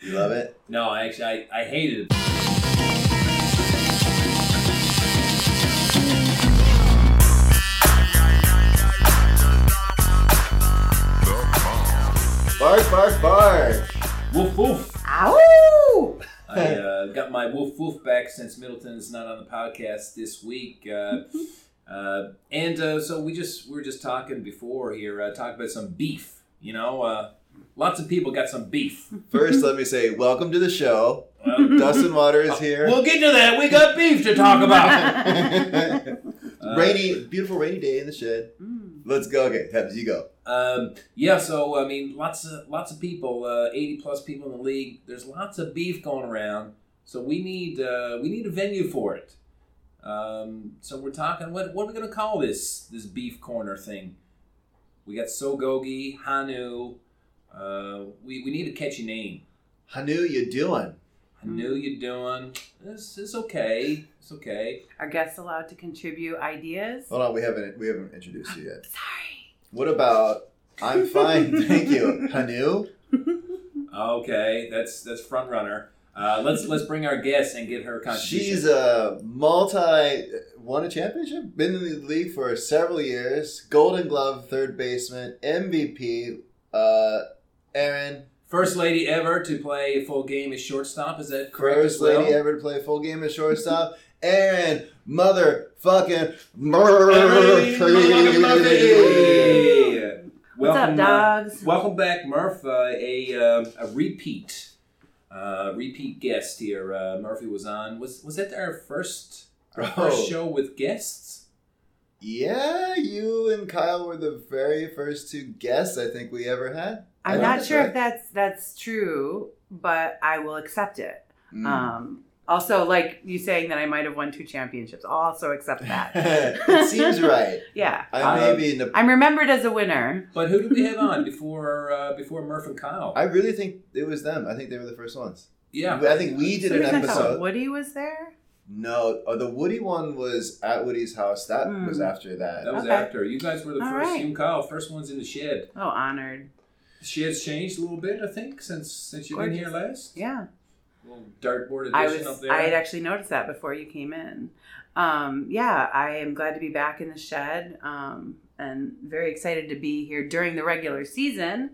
You love it? No, I actually, I, I hated it. Bark, bark, bark. Woof woof. Ow! I uh, got my woof woof back since Middleton's not on the podcast this week. Uh, uh, and uh, so we just we were just talking before here, uh, talking about some beef. You know, uh, lots of people got some beef. First, let me say welcome to the show. Well, Dustin Water is here. we'll get to that. We got beef to talk about. Uh, rainy, beautiful rainy day in the shed. Mm. Let's go. Okay, Hebs, you go. Um, yeah, so I mean, lots of lots of people, uh, eighty plus people in the league. There's lots of beef going around, so we need uh, we need a venue for it. Um, so we're talking. What what are we gonna call this this beef corner thing? We got Sogogi, Hanu. Uh, we we need a catchy name. Hanu, you doing? Hanu, you doing? This is okay. It's okay. Are guests allowed to contribute ideas? Hold on, we haven't we haven't introduced you yet. Sorry. What about? I'm fine, thank you. Hanu. Okay, that's that's front runner. Uh, let's let's bring our guest and get her contribution. She's a multi won a championship, been in the league for several years. Golden Glove, third baseman, MVP. Uh, Aaron, First lady ever to play a full game as shortstop. Is that correct? first as well? lady ever to play a full game at shortstop. Aaron, motherfucking Murphy. Hey! What's up, uh, dogs? welcome back, Murph. Uh, a uh, a repeat, uh, repeat guest here. Uh, Murphy was on. Was was that our first our Oh. first show with guests? Yeah, you and Kyle were the very first two guests I think we ever had. I I'm not sure right. if that's that's true, but I will accept it. Mm. Um, also, like you saying that I might have won two championships, I'll also accept that. it seems right. Yeah, I may be in the I'm remembered as a winner. But who did we have on before uh, before Murph and Kyle? I really think it was them. I think they were the first ones. yeah, I think we did an Who's that fellow? episode. Woody was there. No, oh, the Woody one was at Woody's house. That Hmm. was after that. That was Okay. after you guys were the All first. right. You and Kyle, first ones in the shed. Oh, honored. She has changed a little bit, I think, since since you've been here last. Yeah. Little dartboard edition I up there. I had actually noticed that before you came in. Um, yeah, I am glad to be back in the shed um, and very excited to be here during the regular season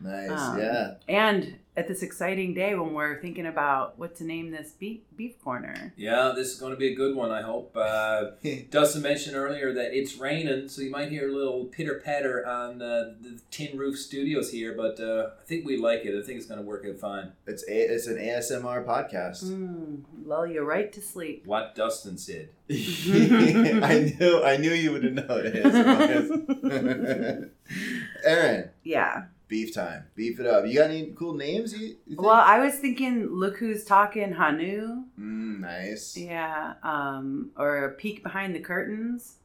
Nice, Um, yeah. and at this exciting day when we're thinking about what to name this beef beef corner. Yeah, this is going to be a good one. I hope. Uh, Dustin mentioned earlier that it's raining, so you might hear a little pitter patter on uh, the Tin Roof Studios here. But uh, I think we like it. I think it's going to work out fine. It's a, it's an ASMR podcast. Mm, lull you right to sleep. What Dustin said. I knew I knew you would have known. Aaron, Yeah. Beef time. Beef it up. You got any cool names? You, you think? Well, I was thinking, look who's talking, Hanu. Mm, nice. Yeah. Um, or peek behind the curtains.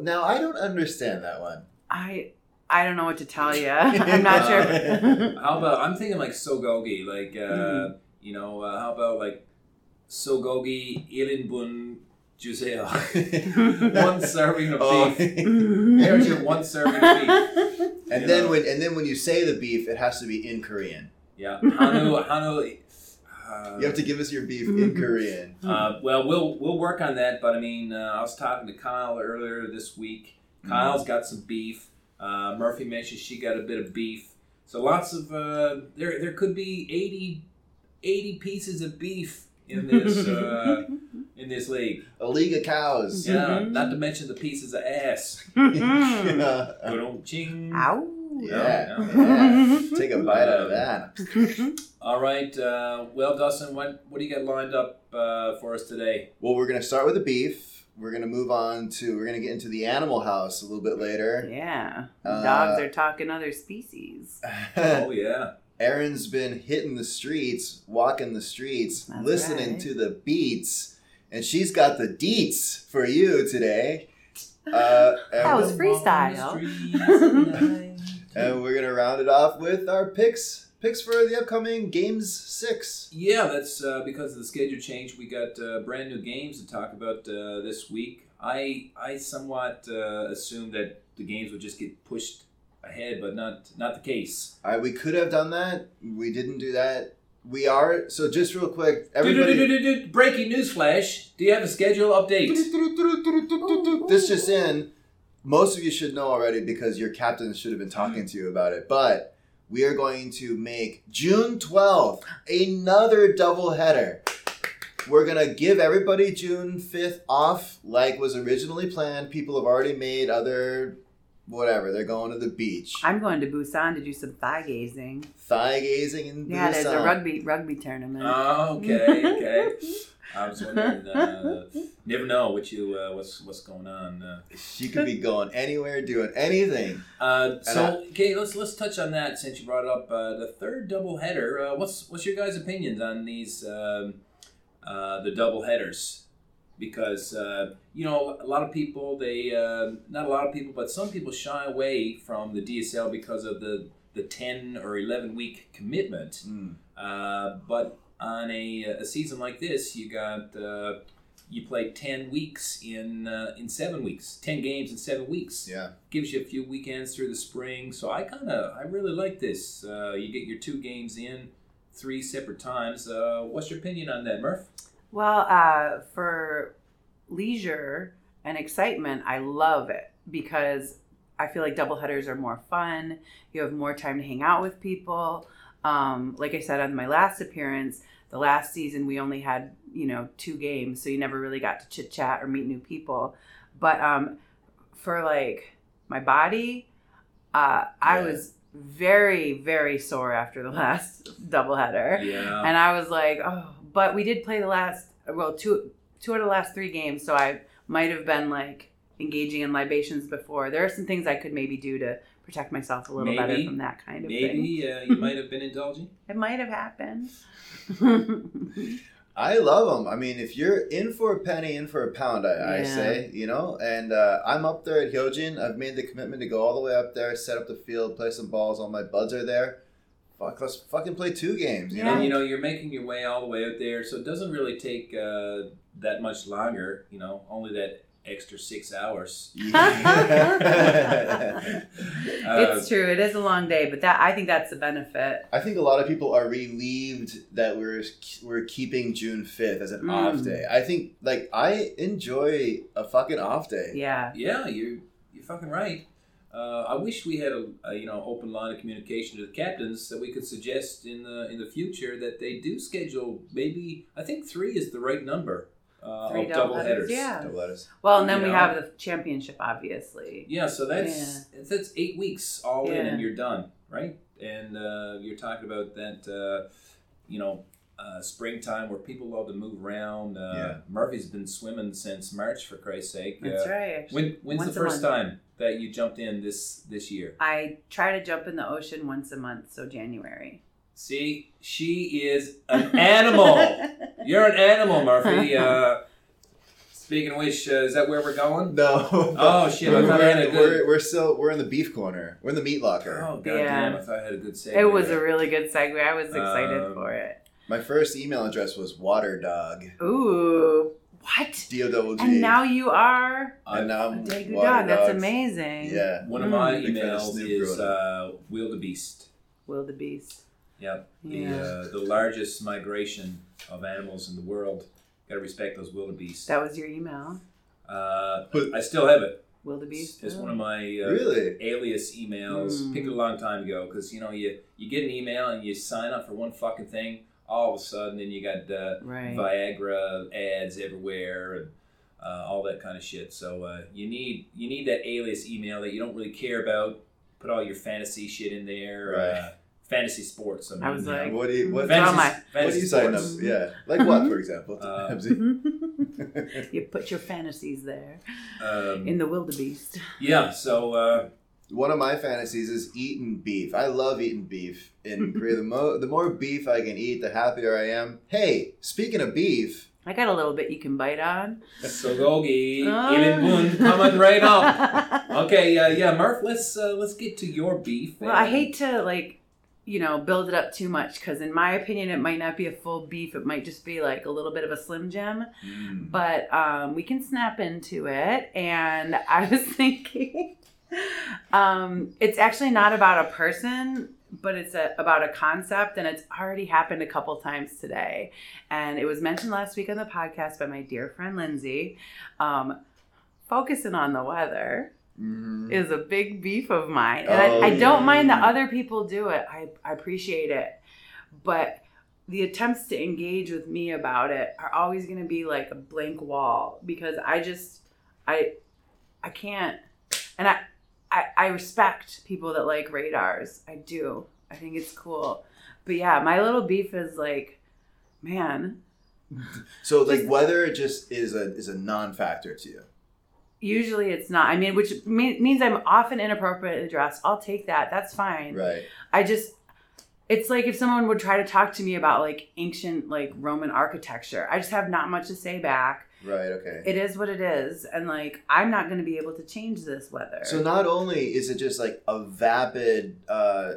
Now I don't understand that one. I I don't know what to tell you. I'm not sure. How about I'm thinking like Sogogi, like uh, Mhm. you know, uh, how about like Sogogi Ilinbun Juseo. one serving of Oh. beef. There's your one serving of beef. And You then know. when and then when you say the beef, it has to be in Korean. Yeah, Hanu, Hanu. Uh, You have to give us your beef in Korean. Uh, well, we'll we'll work on that. But I mean, uh, I was talking to Kyle earlier this week. Kyle's got some beef. Uh, Murphy mentioned she got a bit of beef. So lots of uh, there. There could be 80, 80 pieces of beef in this uh, in this league. A league of cows. Yeah, Mhm. not to mention the pieces of ass. Yeah. Boom, ching. Ow. Yeah. Yeah. yeah. Take a bite out of that. All right. Uh, well, Dustin, what what do you got lined up uh, for us today? Well, we're gonna start with the beef. We're gonna move on to we're gonna get into the animal house a little bit later. Yeah. Uh, Dogs are talking other species. Oh yeah. Aaron's been hitting the streets, walking the streets, That's listening right. to the beats, and she's got the deets for you today. Uh, That was freestyle. and we're gonna round it off with our picks. Picks for the upcoming games six. Yeah, that's uh, because of the schedule change. We got uh, brand new games to talk about uh, this week. I I somewhat uh, assumed that the games would just get pushed ahead, but not not the case. I, we could have done that. We didn't do that. We are so just real quick. Everybody, Do-do-do-do-do-do. Breaking news flash. Do you have a schedule update? this just in. Most of you should know already because your captain should have been talking to you about it. But we are going to make June 12th another double header. We're going to give everybody June 5th off like was originally planned. People have already made other whatever. They're going to the beach. I'm going to Busan to do some thigh gazing. Thigh gazing in Yeah, there's a Busan. rugby rugby tournament. Oh, okay, okay. I was wondering. Uh, never know what you uh, what's what's going on. Uh, She could be going anywhere, doing anything. Uh, And so okay, let's let's touch on that since you brought up uh, the third double header. Uh, what's what's your guys' opinions on these um, uh, the double headers? Because uh, you know a lot of people they uh, not a lot of people but some people shy away from the DSL because of the the ten or eleven week commitment. Mm. Uh, but on a, a season like this, you got uh, you play ten weeks in uh, in seven weeks, ten games in seven weeks Yeah. gives you a few weekends through the spring. So I kind of I really like this. Uh, you get your two games in three separate times. Uh, what's your opinion on that, Murph? Well, uh, for leisure and excitement, I love it because I feel like double headers are more fun. You have more time to hang out with people. Um, like I said on my last appearance, the last season we only had you know two games, so you never really got to chit chat or meet new people. But um, for like my body, uh, I Yeah. was very very sore after the last double header Yeah. and I was like, oh, but we did play the last, well, two two out of the last three games, so I might have been like engaging in libations before. There are some things I could maybe do to protect myself a little better from that kind of thing. Maybe uh, you might have been indulging. It might have happened. I love them. I mean, if you're in for a penny, in for a pound, I, I say, you know. And uh, I'm up there at Hyojin. I've made the commitment to go all the way up there, set up the field, play some balls. All my buds are there. Fuck, let's fucking play two games. You Yeah. And you know you're making your way all the way out there, so it doesn't really take uh, that much longer. You know, only that extra six hours. know. Uh, it's true. It is a long day, but that I think that's the benefit. I think a lot of people are relieved that we're we're keeping June fifth as an Mm. off day. I think like I enjoy a fucking off day. Yeah. Yeah, you're you're fucking right. Uh, I wish we had a, a you know open line of communication to the captains that we could suggest in the in the future that they do schedule maybe I think three is the right number uh, Three of double double headers, headers. yeah. Double letters. Well, and then You we know? have the championship, obviously. Yeah, so that's that's eight weeks all in, and you're done, right? And uh, you're talking about that, uh, you know, uh, springtime where people love to move around. Uh, Yeah. Murphy's been swimming since March, for Christ's sake. That's uh, right. Actually. When when's Once the first time that you jumped in this this year? I try to jump in the ocean once a month, so January. See, she is an animal. You're an animal, Murphy. Uh, speaking of which, uh, is that where we're going? No. Oh, shit, I We're, thought I had a we're, good- we're, we're still we're in the beef corner. We're in the meat locker. Oh Yeah. goddamn! I thought I had a good segue. It was a really good segue. I was excited Um, for it. My first email address was waterdog. Ooh, what? D O double G. And now you are and now I'm a Daegu water dog. That's amazing. Yeah. One of my Mm. Big fan of emails is growing uh, Wildebeest. Wildebeest. Yep. The, Yeah. uh, the largest migration of animals in the world. Gotta respect those wildebeest. That was your email. Uh, I still have it. Wildebeest. It's one of my uh, Really? alias emails. Mm. Picked it a long time ago because you know you you get an email and you sign up for one fucking thing. All of a sudden, then you got uh, Right. Viagra ads everywhere and uh, all that kind of shit. So uh, you need you need that alias email that you don't really care about. Put all your fantasy shit in there. Right. Uh, fantasy sports. I, mean, I was you know. like- What do you what, fantasy, Draw my- what do you sign up? Yeah. Like what, for example? Uh, you put your fantasies there Um, in the wildebeest. yeah. So uh, One of my fantasies is eating beef. I love eating beef. In Korea, the, mo- the more beef I can eat, the happier I am. Hey, speaking of beef, I got a little bit you can bite on. Sogogi, Ah. Ibn Bun, coming right up. Okay, uh, yeah, Murph. Let's uh, let's get to your beef. Well, I hate to like, you know, build it up too much because in my opinion, it might not be a full beef. It might just be like a little bit of a slim jim. Mm. But um, we can snap into it. And I was thinking, um, it's actually not about a person. but it's a, about a concept and it's already happened a couple times today. And it was mentioned last week on the podcast by my dear friend Lindsay. Um, focusing on the weather Mhm. is a big beef of mine. And Oh, I, I don't mind that other people do it. I, I appreciate it. But the attempts to engage with me about it are always going to be like a blank wall because I just I I can't and I, I I respect people that like radars. I do. I think it's cool. But yeah, my little beef is like man, So like weather just is a is a non-factor to you. usually it's not. I mean, which mean, means I'm often inappropriately dressed. I'll take that. That's fine. Right. I just it's like if someone would try to talk to me about like ancient like Roman architecture. I just have not much to say back. Right. Okay. It is what it is and like I'm not going to be able to change this weather. So not only is it just like a vapid, uh,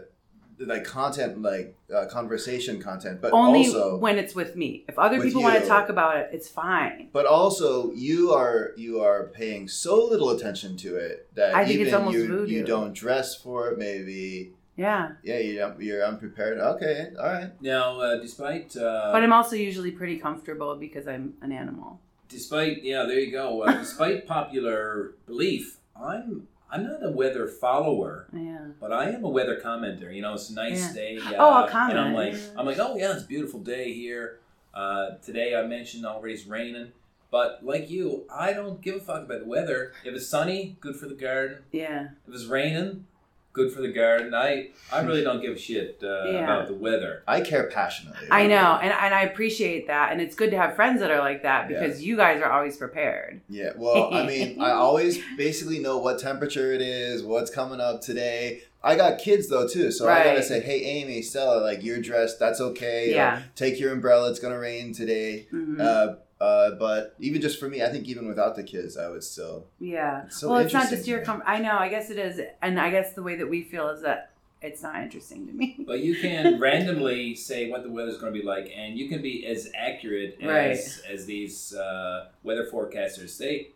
like content, like uh, conversation content, but only also, when it's with me. If other With people want to talk about it, it's fine. but also you are you are paying so little attention to it that I think even it's almost you voodoo. you don't dress for it. Maybe Yeah. yeah, you don't, you're unprepared. Okay, all right. Now, uh, despite uh, But I'm also usually pretty comfortable because I'm an animal. Despite yeah, there you go. Uh, despite popular belief, I'm I'm not a weather follower, Yeah. but I am a weather commenter. You know, it's a nice Yeah. day. Uh, Oh, I'll comment, And I'm like, yeah. I'm like, oh yeah, it's a beautiful day here. Uh, today I mentioned already it's raining, but like you, I don't give a fuck about the weather. If it's sunny, good for the garden. Yeah. If it's raining, good for the garden. I I really don't give a shit uh, Yeah. about the weather. I care passionately. I know, and, and I appreciate that, and it's good to have friends that are like that because you guys are always prepared. Yeah, well, I mean, I always basically know what temperature it is, what's coming up today. I got kids though too, so I gotta say, hey, Amy, Stella, like you're dressed, that's okay. or Yeah. take your umbrella. It's gonna rain today. Mhm. Uh, uh, but even just for me, I think even without the kids, I would still. yeah. It's so well, it's not just your. me. Com- I know. I guess it is, and I guess the way that we feel is that it's not interesting to me. But you can randomly say what the weather's going to be like, and you can be as accurate as Right. as these uh, weather forecasters. They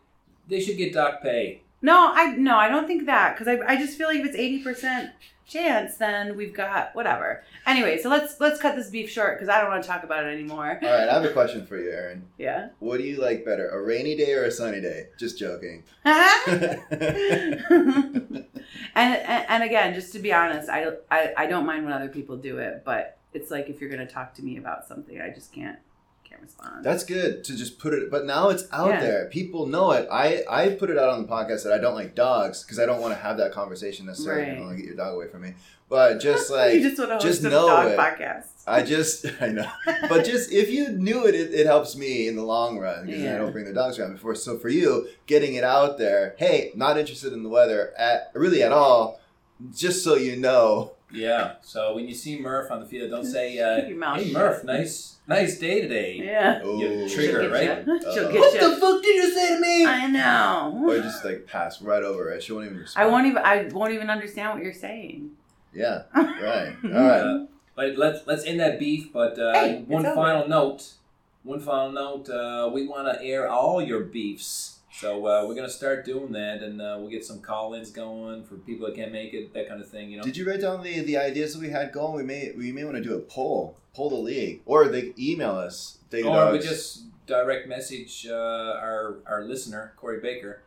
they should get doc pay. No, I no, I don't think that because I, I just feel like if it's eighty percent chance, then we've got whatever. Anyway, so let's let's cut this beef short because I don't want to talk about it anymore. All right, I have a question for you, Aaron. Yeah. What do you like better, a rainy day or a sunny day? Just joking. and, and and again, just to be honest, I, I I don't mind when other people do it, but it's like if you're gonna talk to me about something, I just can't can't respond. That's good to just put it, but now it's out Yeah. there. People know it. I I put it out on the podcast that I don't like dogs because I don't want to have that conversation necessarily. Right. I don't want to get your dog away from me. But just like just just know it. podcast. I just I know, but just if you knew it, it, it helps me in the long run because I don't bring the dogs around before. So for you, getting it out there, hey, not interested in the weather at really at all, just so you know. Yeah. So when you see Murph on the field, don't say, uh, your mouth "Hey shut. Murph, nice nice day today." Yeah. Oh, You She'll trigger, get right? ya. She'll Uh, get what you. the fuck did you say to me? I know. Or just like pass right over it. She won't even respond. I won't even. I won't even understand what you're saying. Yeah. Right. All right. Uh, but let's let's end that beef. But uh, Hey, one it's over. final note. One final note. Uh, we want to air all your beefs. So uh, we're gonna start doing that, and uh, we'll get some call-ins going for people that can't make it, that kind of thing. You know. Did you write down the, the ideas that we had going? We may we may want to do a poll, poll the league, or they email us. Data or we just direct message uh, our our listener Corey Baker,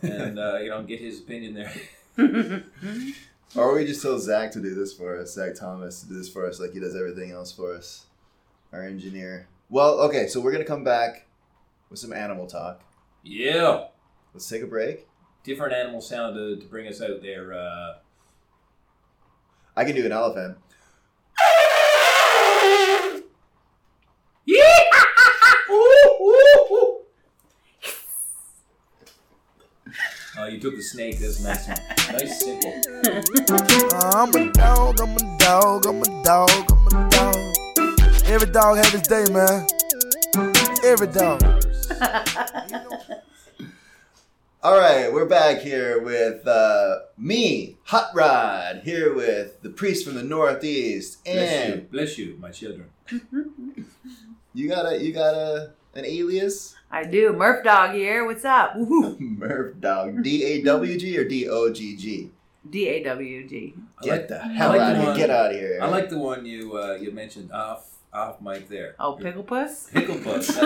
and uh, you know get his opinion there. or we just tell Zach to do this for us, Zach Thomas to do this for us, like he does everything else for us, our engineer. Well, okay, so we're gonna come back with some animal talk. Yeah, Let's take a break. different animal sound to, to bring us out there. Uh, I can do an elephant. oh, you took the snake. That's nice, nice simple. I'm a dog, I'm a dog, I'm a dog, I'm a dog. Every dog has his day, man. Every dog. All right, we're back here with uh, me, Hot Rod, here with the priest from the Northeast, Bless you, bless you, my children. you got a you got a an alias, I do. Murph Dog here. What's up? Woohoo. Murph Dog, D A W G or D O G G? D A W G. Get like, the hell like the out of here! Get out of here! I like the one you uh, you mentioned off off mic there. Oh, Pickle Puss? Pickle puss.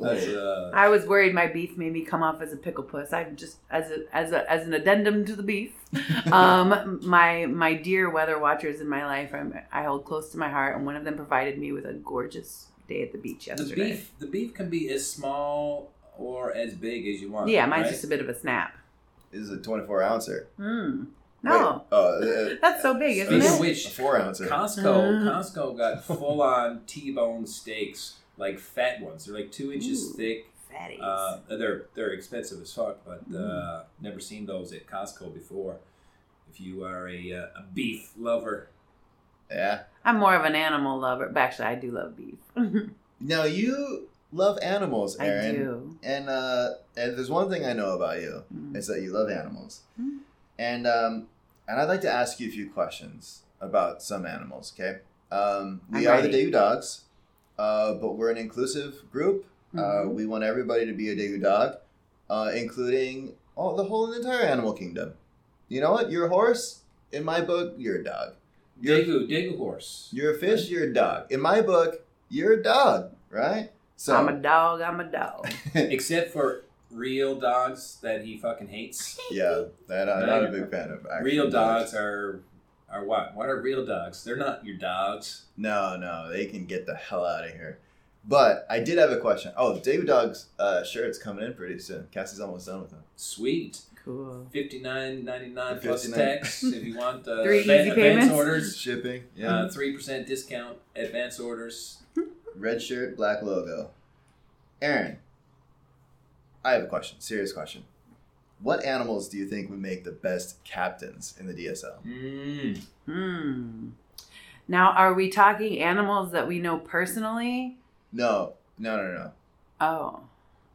That's, that's uh, I was worried my beef made me come off as a pickle puss. I just as a as a as an addendum to the beef. Um, my my dear weather watchers in my life, I'm, I hold close to my heart, and one of them provided me with a gorgeous day at the beach yesterday. the beef. The beef can be as small or as big as you want. Yeah, mine's right? just a bit of a snap. This is a 24 ouncer. Mm. No, Wait, oh, uh, that's so big, isn't it? which, a four ouncer. Costco Mm. Costco got full on T-bone steaks, like fat ones. They're like two inches Ooh. thick. Fatties. Uh, they're they're expensive as fuck, but uh, Mm. never seen those at Costco before. If you are a, uh, a beef lover, Yeah. I'm more of an animal lover, but actually, I do love beef. Now you love animals, I Aaron. do. And uh, and there's one thing I know about you Mm. is that you love animals. Mm. And um, and I'd like to ask you a few questions about some animals. Okay. Um, we I'm are the ready. Daegu Dogs, uh, but we're an inclusive group. Uh, Mhm. we want everybody to be a Daegu Dog, uh, including all the whole entire animal kingdom. You know what? You're a horse. In my book, you're a dog. You're, Daegu Daegu horse. you're a fish. You're a dog. In my book, you're a dog. Right? So I'm a dog. I'm a dog. Except for real dogs that he fucking hates. yeah, that I'm not a big fan of. actual real dogs are are what? What are real dogs? They're not your dogs. No, no, they can get the hell out of here. But I did have a question. Oh, Daegu Dog's uh, shirt's coming in pretty soon. Cassie's almost done with them. Sweet. Cool. Fifty nine ninety nine plus 59. tax if you want uh, Three adva- easy advance payments? orders. Shipping. Yeah. Uh, Three percent discount advance orders. Red shirt, black logo. Aaron, I have a question. Serious question. What animals do you think would make the best captains in the DSL? Mm. Hmm. Now, are we talking animals that we know personally? No, no, no, no. Oh,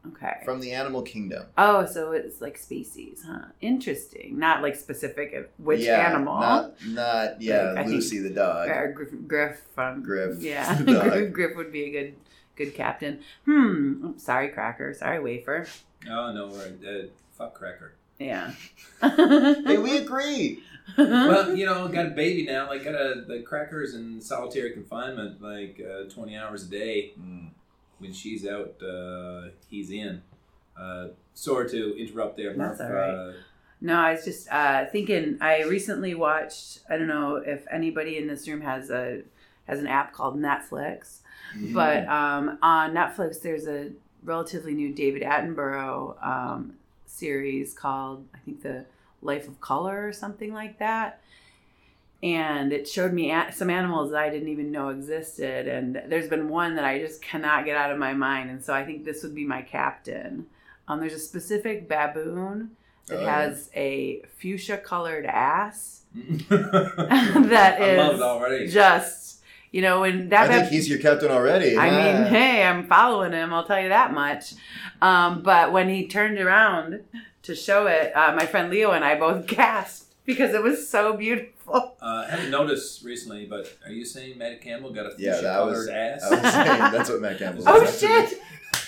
okay. From the animal kingdom. Oh, so it's like species, huh? Interesting. Not like specific which yeah, animal. Not, not yeah, Like, Lucy the dog. Or Griff, Griff from Griff, Yeah, the dog. Griff, Griff would be a good good captain. Hmm. Sorry, Cracker. Sorry, Wafer. Oh no, right. Uh, fuck cracker. Yeah. Hey, we agree. well, you know, got a baby now. Like, got a the crackers in solitary confinement, like uh, twenty hours a day. Mm. When she's out, uh, he's in. Uh, sorry to interrupt there, Mark. That's all right. Uh, No, I was just uh, thinking. I recently watched. I don't know if anybody in this room has a has an app called Netflix, Mm-hmm. but um, on Netflix there's a relatively new David Attenborough um, series called I think the Life of Color or something like that. And it showed me some animals that I didn't even know existed, and there's been one that I just cannot get out of my mind, and so I think this would be my captain. Um, there's a specific baboon that Oh, yeah. has a fuchsia colored ass that I is already. just you know and that I think he's your captain already. I Yeah. mean hey i'm following him i'll tell you that much um, but when he turned around to show it uh, my friend leo and i both gasped because it was so beautiful Uh, I haven't noticed recently, but are you saying Matt Campbell got a Yeah, fuchsia that was- ass? I was saying that's what Matt Campbell oh shit It's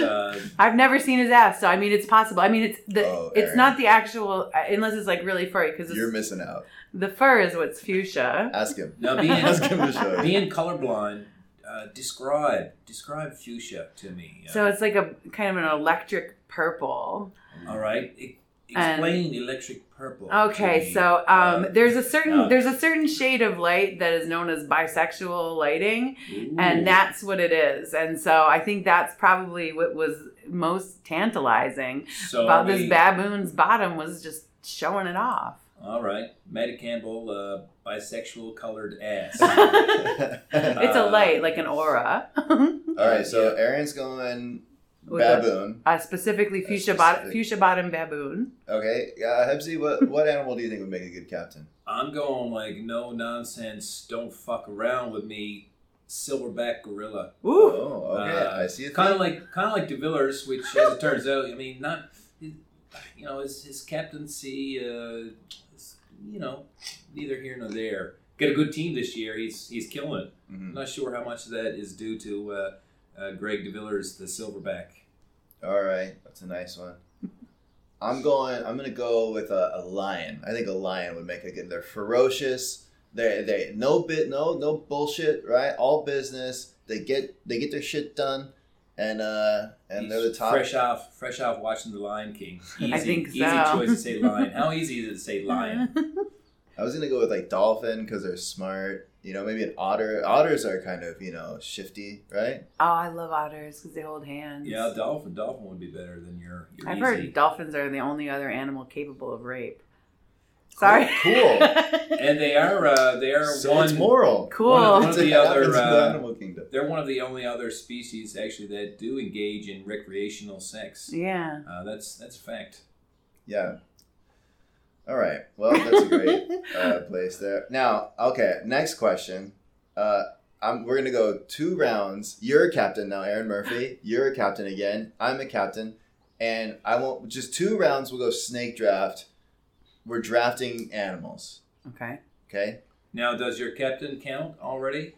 uh, i've never seen his ass so i mean it's possible i mean it's the Oh, it's not the actual uh, unless it's like really furry because You're missing out. the fur is what's fuchsia Ask him. now being Ask him to show being colorblind. Uh, describe describe fuchsia to me. Uh, so it's like a kind of an electric purple all right, E- And- explain electric purple. Okay, so um, Uh, there's a certain uh, there's a certain shade of light that is known as bisexual lighting, Ooh. and that's what it is. And so I think that's probably what was most tantalizing so about we- this baboon's bottom was just showing it off. All right, Maddie Campbell, uh, bisexual colored ass. It's a Uh, light, like an aura. All right, so Aaron's going With a- baboon. uh, specifically fuchsia bottom specific- fuchsia bottom baboon. Okay, uh, Hebsy, what what animal do you think would make a good captain? I'm going like no nonsense, don't fuck around with me, silverback gorilla. Ooh. Oh, okay, Uh, I see. a Kind of like kind of like De Villers, which as it turns out, I mean, not you know his his captaincy, uh, is, you know, neither here nor there. Got a good team this year. He's he's killing it. I'm Mhm. not sure how much of that is due to uh, uh, Greg De Villers, the silverback. All right, that's a nice one. I'm going. I'm gonna go with a, a lion. I think a lion would make a good. They're ferocious. They they no bit no no bullshit. Right, all business. They get they get their shit done, and uh and they're the top. Fresh off, fresh off watching The Lion King. Easy, I think easy choice to say lion. How easy is it to say lion? I was gonna go with like dolphin because they're smart. You know, maybe an otter. Otters are kind of you know shifty, right? Oh, I love otters because they hold hands. Yeah, dolphin. Dolphin would be better than your. your I've easy. heard dolphins are the only other animal capable of rape. Sorry. Cool. and they are. Uh, they are So one. it's moral. cool. One of- one of the other, it's the uh, animal kingdom. They're one of the only other species actually that do engage in recreational sex. yeah. Uh, that's that's a fact. Yeah. All right. Well, that's a great uh, place there. Now, okay. Next question. Uh, I'm, we're gonna go two rounds. You're a captain now, Aaron Murphy. You're a captain again. I'm a captain, and I won't. Just two rounds. We'll go snake draft. We're drafting animals. Okay. Okay. Now, does your captain count already?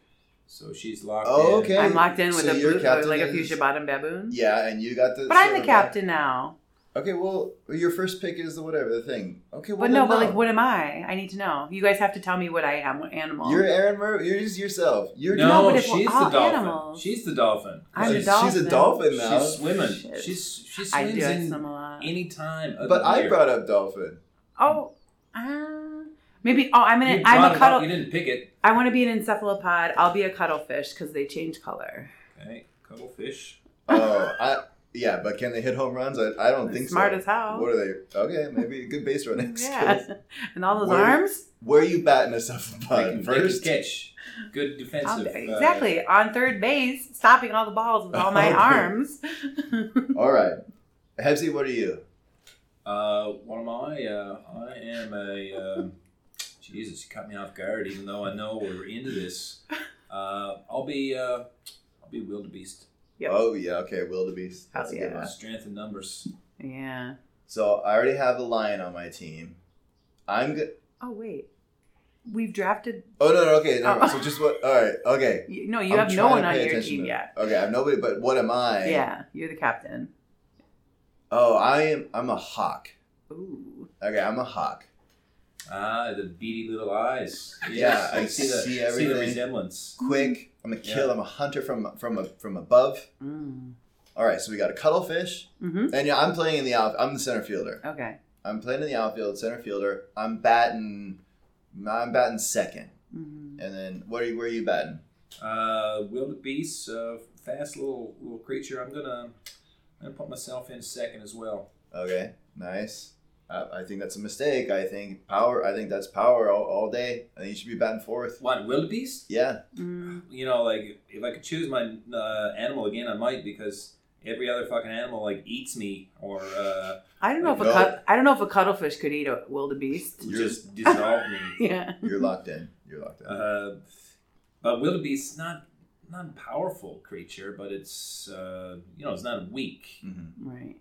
So she's locked Oh, in. okay. I'm locked in with So a blue, captain like a fuchsia bottom baboon. Yeah, and you got the. But I'm the silverback. captain now. Okay. Well, your first pick is the whatever the thing. Okay. Well, But no, then but like, what am I? I need to know. You guys have to tell me what I am. What animal? You're Aaron Murphy. You're just yourself. You're No, No, but if she's the dolphin. animals- She's the dolphin. I'm she's, a dolphin. She's a dolphin now. She's swimming. Shit. She's she I swims do. In swim a lot. any time. of But the I year. brought up dolphin. Oh, uh, maybe. Oh, I'm You an. brought I'm it a up. You didn't pick it. I want to be an encephalopod. I'll be a cuttlefish because they change color. Okay, cuttlefish. Oh, I yeah, but can they hit home runs? I, I don't think Smart so. Smart as hell. What are they? Okay, maybe good base running yeah, skills. and all those Where- arms. Where are you batting a They cephalopod can- they first? catch. Good I'll defensive. be- uh, exactly on third base, stopping all the balls with all my Okay. arms. All right, Hebsy, what are you? Uh, what am I? Uh, I am a. Uh, Jesus, you cut me off guard. Even though I know we're into this, uh, I'll be. Uh, I'll be wildebeest. Yep. Oh yeah, okay, wildebeest. That's a Hell good one. Strength in numbers. yeah. So I already have a lion on my team. I'm good. Oh wait, we've drafted. Oh no, no, okay. No, Oh. So just what? All right, okay. You, no, you I'm have no one on pay your attention team to- yet. Okay, I have nobody. But what am I? Yeah, you're the captain. Oh, I am. I'm a hawk. Ooh. Okay, I'm a hawk. Ah, the beady little eyes. Yeah, I see the see see the resemblance. Quick. I'm a kill. Yeah. I'm a hunter from from a, from above. Mm. All right, so we got a cuttlefish, Mm-hmm. and yeah, I'm playing in the out. I'm the center fielder. Okay. I'm playing in the outfield, center fielder. I'm batting. I'm batting second, Mm-hmm. and then where are you, where are you batting? Uh, wildebeest, uh, fast little little creature. I'm gonna I'm gonna put myself in second as well. Okay, nice. Uh, I think that's a mistake. I think power. I think that's power all, all day. I think you should be batting fourth. What wildebeest? Yeah. Mm. You know, like if I could choose my uh, animal again, I might because every other fucking animal like eats me or uh, I don't know if a No. cut. I don't know if a cuttlefish could eat a wildebeest. You're- just dissolve me. Yeah. You're locked in. You're locked in. Uh, but wildebeest not not a powerful creature, but it's uh, you know it's not weak. hmm Right.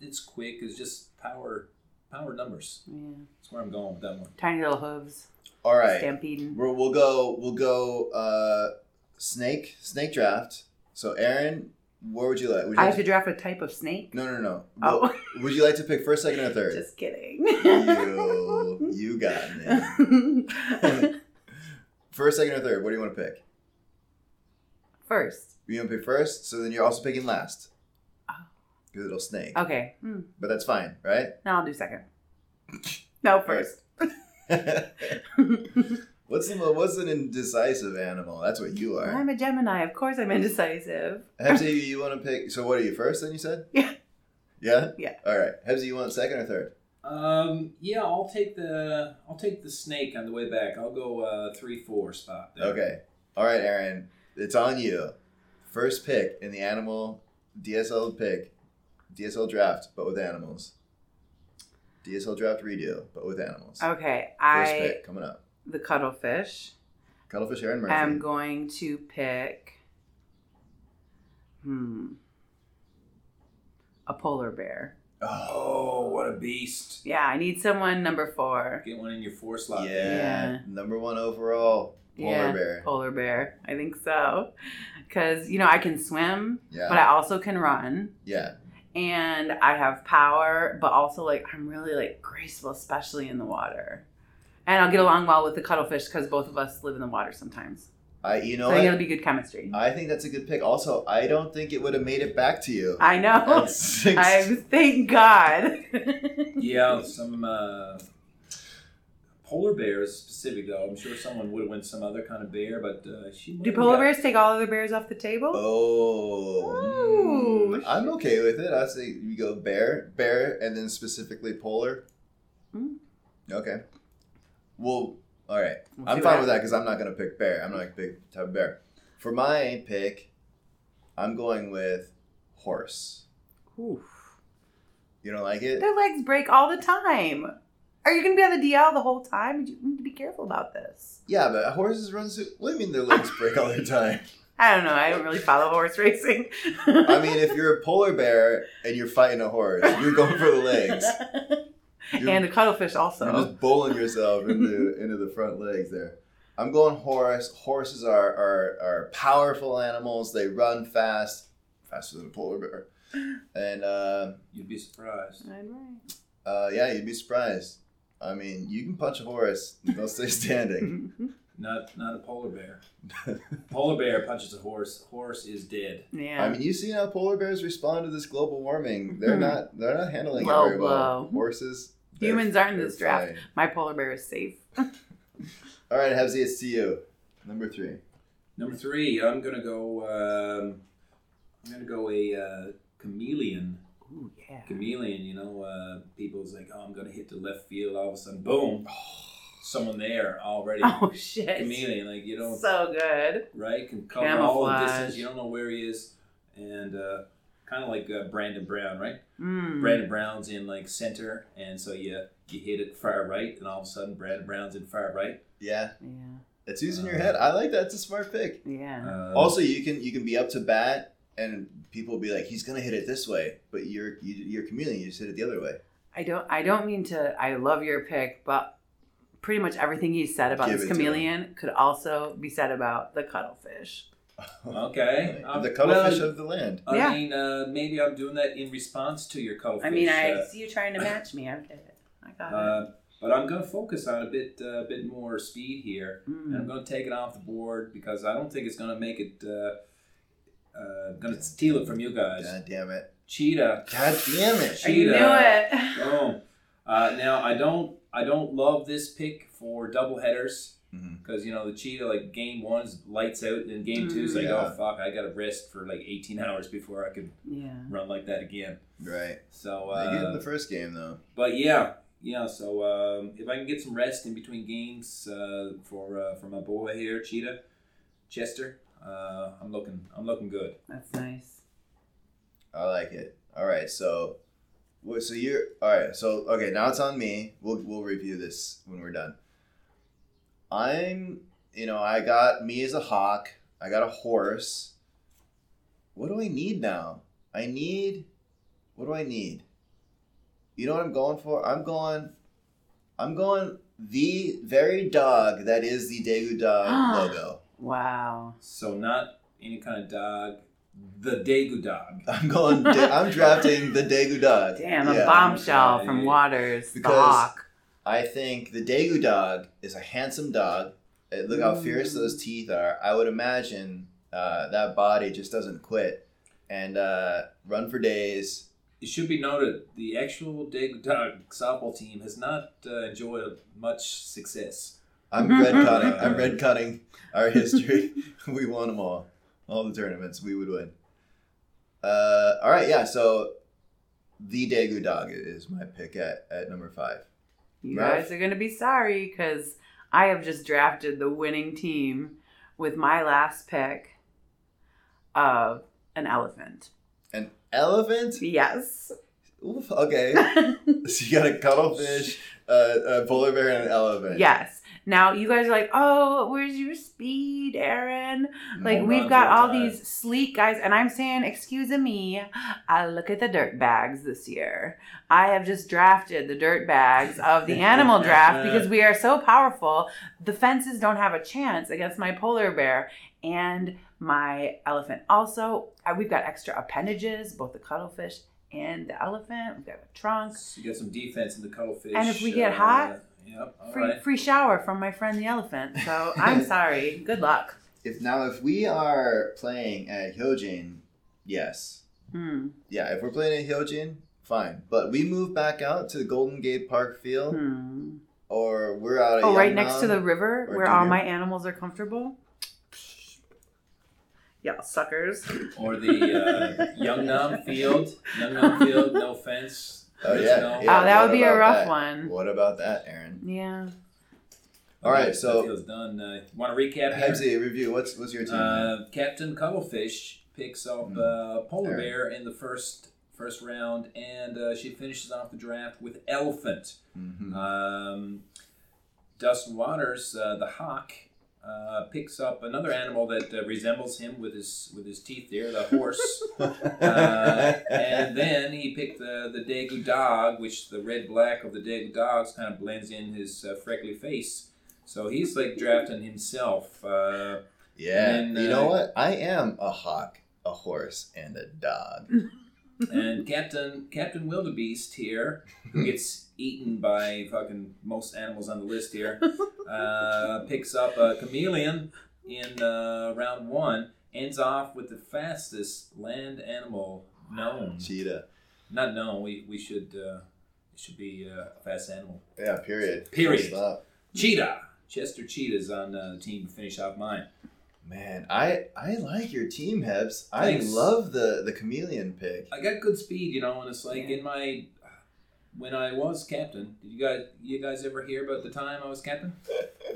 It's quick. It's just power power numbers. Yeah. That's where I'm going with that one. Tiny little hooves. All right. Stampeding. We'll, we'll go. We'll go. Uh, snake. Snake draft. So Aaron, where would you like? Would you I like have to draft a type of snake. No, no, no. Oh. Well, would you like to pick first, second, or third? Just kidding. You, you got me. First, second, or third? What do you want to pick? First. You want to pick first, so then you're also picking last. Because it'll snake. Okay. Hmm. But that's fine, right? Now I'll do second. No, first. what's the what's an indecisive animal? That's what you are. I'm a Gemini. Of course, I'm indecisive. Hebsy, you want to pick? So what are you first? Then you said. Yeah. Yeah. Yeah. All right. Hebsy, you want second or third? Um, yeah, I'll take the I'll take the snake on the way back. I'll go uh, three four spot. There. Okay. All right, Aaron. It's on you. First pick in the animal DSL pick, DSL draft, but with animals. DSL draft redo, but with animals. Okay. First I pick coming up. the cuttlefish. Cuttlefish Aaron Murphy. I'm going to pick. Hmm. A polar bear. oh, Oh, what a beast! Yeah, I need someone number four. Get one in your four slot. yeah. Yeah. Number one overall. Polar yeah, bear. Polar bear. I think so. Because, you know, I can swim, Yeah. but I also can run. yeah. And I have power, but also like I'm really like graceful, especially in the water. And I'll get along well with the cuttlefish because both of us live in the water sometimes. I, you know, so I think what? it'll be good chemistry. I think that's a good pick. Also, I don't think it would have made it back to you. I know. I thank God. Yeah, some uh, polar bears specific though. I'm sure someone would have went some other kind of bear, but uh, she. Do polar bears take all other bears off the table? Oh, Ooh, mm, I'm okay with it. I say you go bear, bear, and then specifically polar. Mm. Okay. Well, all right. We'll I'm fine with that because I'm not gonna pick bear. I'm not a big type of bear. For my pick, I'm going with horse. Oof. You don't like it? Their legs break all the time. Are you going to be on the DL the whole time? You need to be careful about this. Yeah, but horses run. So, what do you mean their legs break all the time? I don't know. I don't really follow horse racing. I mean, if you're a polar bear and you're fighting a horse, you're going for the legs. You're, and the cuttlefish also. you're just bowling yourself into into the front legs there. I'm going horse. Horses are, are are powerful animals. They run fast, faster than a polar bear. And uh, You'd be surprised. Right, right. uh, yeah, you'd be surprised. I mean, you can punch a horse; they'll stay standing. Not not a polar bear. polar bear punches a horse. Horse is dead. yeah. I mean, you see how polar bears respond to this global warming. They're Mhm. not they're not handling Low it very well. blow. Horses. Humans aren't in this draft. fine. My polar bear is safe. All right, Hebsy, it's to you. Number three. Number three, I'm gonna go. Um, I'm gonna go a uh, chameleon. Ooh, yeah. Chameleon. You know, uh, people's like, oh, I'm gonna hit the left field. All of a sudden, boom, someone there already. Oh, shit. Chameleon, like you don't So good. right? Can cover all the Camouflage. distance. You don't know where he is, and uh, kind of like uh, Brandon Brown, right? Mm. Brandon Brown's in like center, and so you you hit it far right, and all of a sudden Brandon Brown's in far right. Yeah, Yeah. it's using your head. I like that. It's a smart pick. Yeah. Uh, Also, you can you can be up to bat, and people will be like, "He's gonna hit it this way," but you're you, you're a chameleon. You just hit it the other way. I don't I don't mean to I love your pick, but pretty much everything he said about Give this chameleon could also be said about the cuttlefish. okay, uh, the cuttlefish well, of the land. I Yeah. mean, uh, maybe I'm doing that in response to your cuttlefish. I mean, I uh, see you trying to match me. I get it. I got uh, but I'm going to focus on a bit, uh, bit more speed here. it. And I'm Mm. going to take it off the board because I don't think it's going to make it. Uh, uh, going to steal it from you guys. God damn it! Cheetah. God damn it! I knew Cheetah. it. Boom. Uh, now I don't. I don't love this pick for double headers because you know the cheetah like game one's lights out and game two's like Yeah. oh fuck I got to rest for like 18 hours before I could Yeah. run like that again. Right. So, they did in uh, the first game though. but yeah, yeah. So um, if I can get some rest in between games uh, for uh, for my boy here, Cheetah, Chester, uh, I'm looking I'm looking good. That's nice. I like it. All right, so, what- so you're all right. So okay, now it's on me. We'll we'll review this when we're done. I'm, you know, I got me as a hawk. I got a horse. What do I need now? I need. What do I need? You know what I'm going for? I'm going. I'm going the very dog that is the Daegu dog logo. Wow. So not any kind of dog, the Daegu dog. I'm going. I'm drafting the Daegu dog. Damn, a Yeah. bombshell Yeah, from. Waters. Because- the hawk. I think the Daegu dog is a handsome dog. Uh, Look how fierce Mm. those teeth are. I would imagine uh, that body just doesn't quit and uh, run for days. It should be noted the actual Daegu dog softball team has not uh, enjoyed much success. I'm red cutting. I'm red cutting our history. we won them all, all the tournaments. We would win. Uh, all right, yeah. So the Daegu dog is my pick at, at number five. You Ralph? guys are going to be sorry because I have just drafted the winning team with my last pick of an elephant. An elephant. Yes. Oof, okay. so you got a cuttlefish, uh, a polar bear, and an elephant. yes. Now you guys are like, oh, where's your speed, Aaron? Like we've got all time. these sleek guys, and I'm saying, excuse me, I look at the dirt bags this year. I have just drafted the dirt bags of the animal draft because we are so powerful. The fences don't have a chance against my polar bear and my elephant. Also, uh, we've got extra appendages, both the cuttlefish and the elephant. We've got a trunk. So you got some defense in the cuttlefish. And if we get hot, yep, all Free right. free shower from my friend the elephant. So I'm sorry. Good luck. If now if we are playing at Hyojin, yes. Hmm. Yeah, if we're playing at Hyojin, fine. But we move back out to the Golden Gate Park field, Hmm. or we're out at Oh, right next to the river where all my animals are comfortable. Yeah, suckers. Or the uh, Youngnam Field. Youngnam Field, no fence. Oh yeah, yeah. oh, that what would be a rough that? one. What about that, Aaron? Yeah. All right, That so feels done. Uh, Want to recap? here? Hebsy, review. What's what's your team? Uh, Captain Cuttlefish picks up Mm. uh, Polar Alright. Bear in the first first round, and uh, she finishes off the draft with Elephant. Mhm. Um, Dustin Waters, uh, the hawk, uh, picks up another animal that uh, resembles him with his with his teeth there, the horse. uh, and then he picked the the Daegu dog, which the red black of the Daegu dogs kind of blends in his uh, freckly face. So he's like drafting himself. Uh, yeah, and, you uh, know what? I am a hawk, a horse, and a dog. and Captain Captain Wildebeest here, who gets eaten by fucking most animals on the list here, uh, picks up a chameleon in uh, round one. Ends off with the fastest land animal known. Cheetah. Not known. We we should uh, it should be uh, a fast animal. Yeah. Period. Period. Cheetah. Chester Cheetah's on uh, the team to finish off mine. Man, I I like your team, Hebs. Thanks. I love the the chameleon pick. I got good speed, you know, and it's like Yeah. in my when I was captain. Did you guys you guys ever hear about the time I was captain?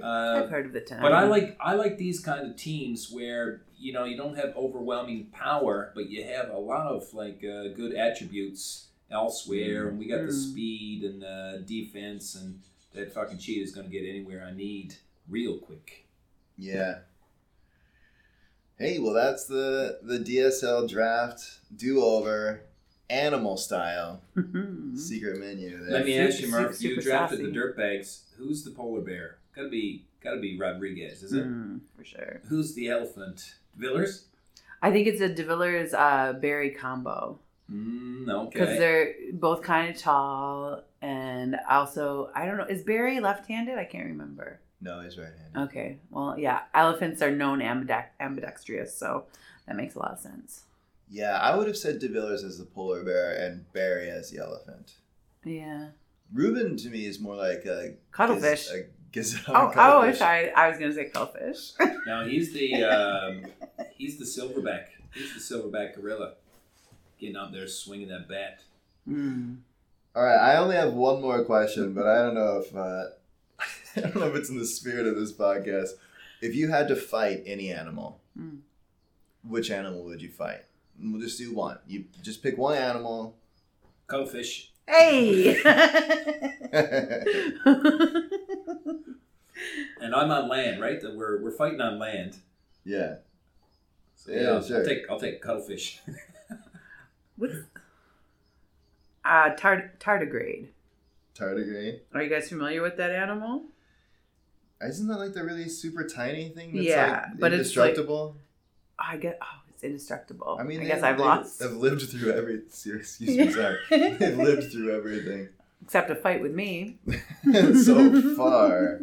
Uh, I've heard of the time. but I like I like these kind of teams where you know you don't have overwhelming power, but you have a lot of like uh, good attributes elsewhere, and we got the Mm. speed and the defense, and that fucking cheetah is going to get anywhere I need real quick. Yeah. Hey, well, that's the the DSL draft do over, animal style Mhm. secret menu. There. Let me ask you, Murph. You drafted sassy. the dirtbags. Who's the polar bear? Gotta be gotta be Rodriguez, is it? Mm, for sure. Who's the elephant? Villers? I think it's a De Villers uh, Barry combo Mm, because they're both kind of tall, and also I don't know is Barry left-handed? I can't remember. No, he's right-handed. Okay, well, yeah, elephants are known ambidex- ambidextrous, so that makes a lot of sense. Yeah, I would have said De Villers as the polar bear and Barry as the elephant. Yeah, Ruben to me is more like a cuttlefish. giz- a gazelle oh, oh, cuttlefish. I, I was gonna say cuttlefish. Now he's the um, he's the silverback. He's the silverback gorilla, getting up there swinging that bat. mm. All right, I only have one more question, but I don't know if uh, I don't know if it's in the spirit of this podcast. If you had to fight any animal, Hmm. which animal would you fight? We'll just do one. You just pick one animal. Cuttlefish. Hey. And I'm on land, right? That We're we're fighting on land. yeah. So Yeah, yeah, sure. I'll take I'll take cuttlefish. What's uh, tard- tardigrade? Tardigrade. Are you guys familiar with that animal? Isn't that like the really super tiny thing? That's Yeah, like but it's like- indestructible. I get. Oh, it's indestructible. I mean, I they- guess I've lost. I've lived through every. Excuse me, sorry. They've lived through everything Except a fight with me. so far.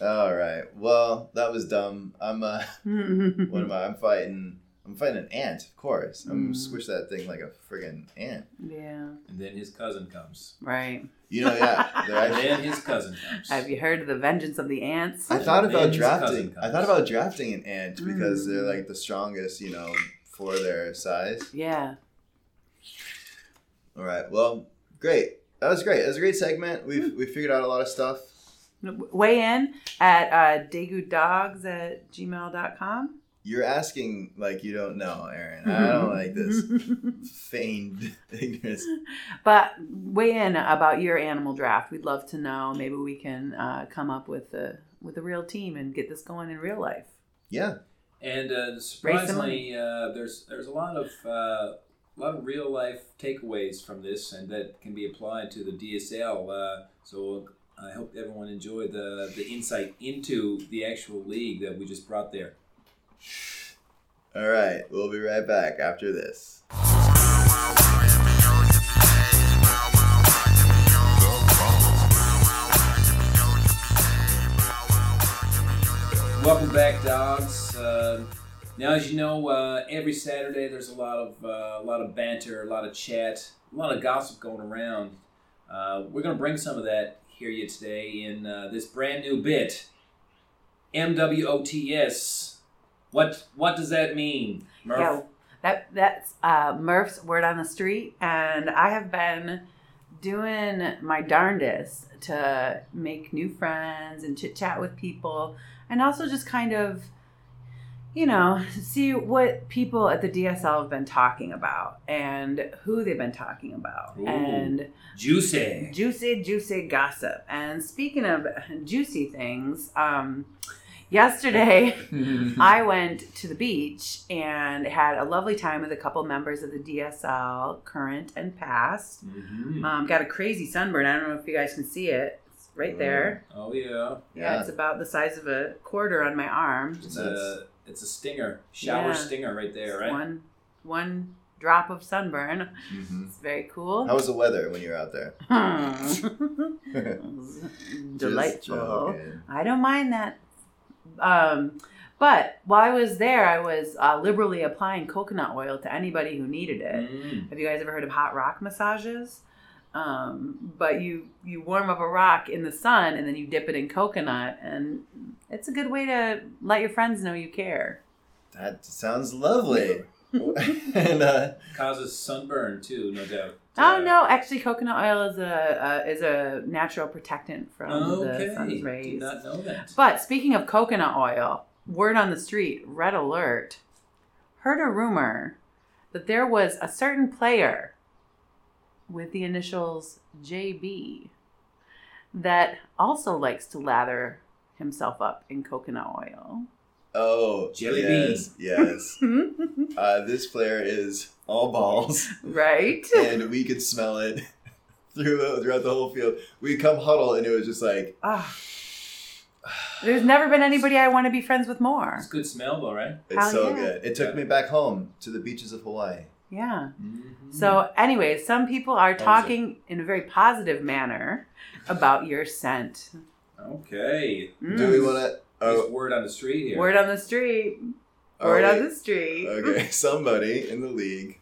All right. Well, that was dumb. I'm. Uh, what am I? I'm fighting. I'm fighting an ant, of course. I'm Mm. squish that thing like a friggin' ant. yeah. and then his cousin comes. Right. You know, yeah. They're actually, then his cousin comes. Have you heard of the vengeance of the ants? I thought And about then his cousin drafting. I thought about drafting an ant because Mm. they're like the strongest, you know, for their size. Yeah. All right. Well, great. That was great. That was a great segment. We've we figured out a lot of stuff. Weigh in at uh, dagudogs at gmail.com. You're asking like you don't know, Aaron. I don't like this feigned ignorance. But weigh in about your animal draft. We'd love to know. Maybe we can uh, come up with a with a real team and get this going in real life. Yeah. And uh, surprisingly, uh, there's there's a lot of uh, a lot of real life takeaways from this, and that can be applied to the DSL. Uh, so I hope everyone enjoyed the the insight into the actual league that we just brought there. All right, we'll be right back after this. Welcome back, dogs. Uh, now, as you know, uh, every Saturday there's a lot of uh, a lot of banter, a lot of chat, a lot of gossip going around. Uh, we're going to bring some of that here you today in uh, this brand new bit, MWOTS what what does that mean, Murph? Yeah, that that's uh, Murph's word on the street, and I have been doing my darndest to make new friends and chit chat with people, and also just kind of, you know, see what people at the DSL have been talking about and who they've been talking about, Ooh. and Juicy. juicy, juicy gossip. And speaking of juicy things, um, yesterday. I went to the beach and had a lovely time with a couple members of the DSL, current and past. Mhm. Um, got a crazy sunburn. I don't know if you guys can see it. It's right there. Oh yeah, Yeah, Yeah. it's about the size of a quarter on my arm. it's That's- a it's a stinger, shower Yeah. stinger right there, right? One, one drop of sunburn. Mhm. It's very cool. How was the weather when you were out there? It was Just Delightful. I don't mind that. Um, but while I was there, I was uh, liberally applying coconut oil to anybody who needed it. Mm. Have you guys ever heard of hot rock massages? Um, but you you warm up a rock in the sun and then you dip it in coconut, and it's a good way to let your friends know you care. That sounds lovely. and uh, Causes sunburn too, no doubt. Oh no, actually, coconut oil is a uh, is a natural protectant from the sun's Okay, did rays. not know that. But speaking of coconut oil, word on the street, red alert, heard a rumor that there was a certain player with the initials JB that also likes to lather himself up in coconut oil. Oh, Jelly yes, yes. Uh, this player is all balls, right? and we could smell it through throughout the whole field. We'd come huddle, and it was just like Ah. There's never been anybody I want to be friends with more. It's good smell though, right? it's Hell so yeah. good. It took Yeah. me back home to the beaches of Hawaii. Yeah. Mm-hmm. So, anyways, some people are talking in a very positive manner about your scent. okay. Mm. Do we want to? There's Oh, word on the street here. Word on the street. are Word we- on the street. Okay, somebody in the league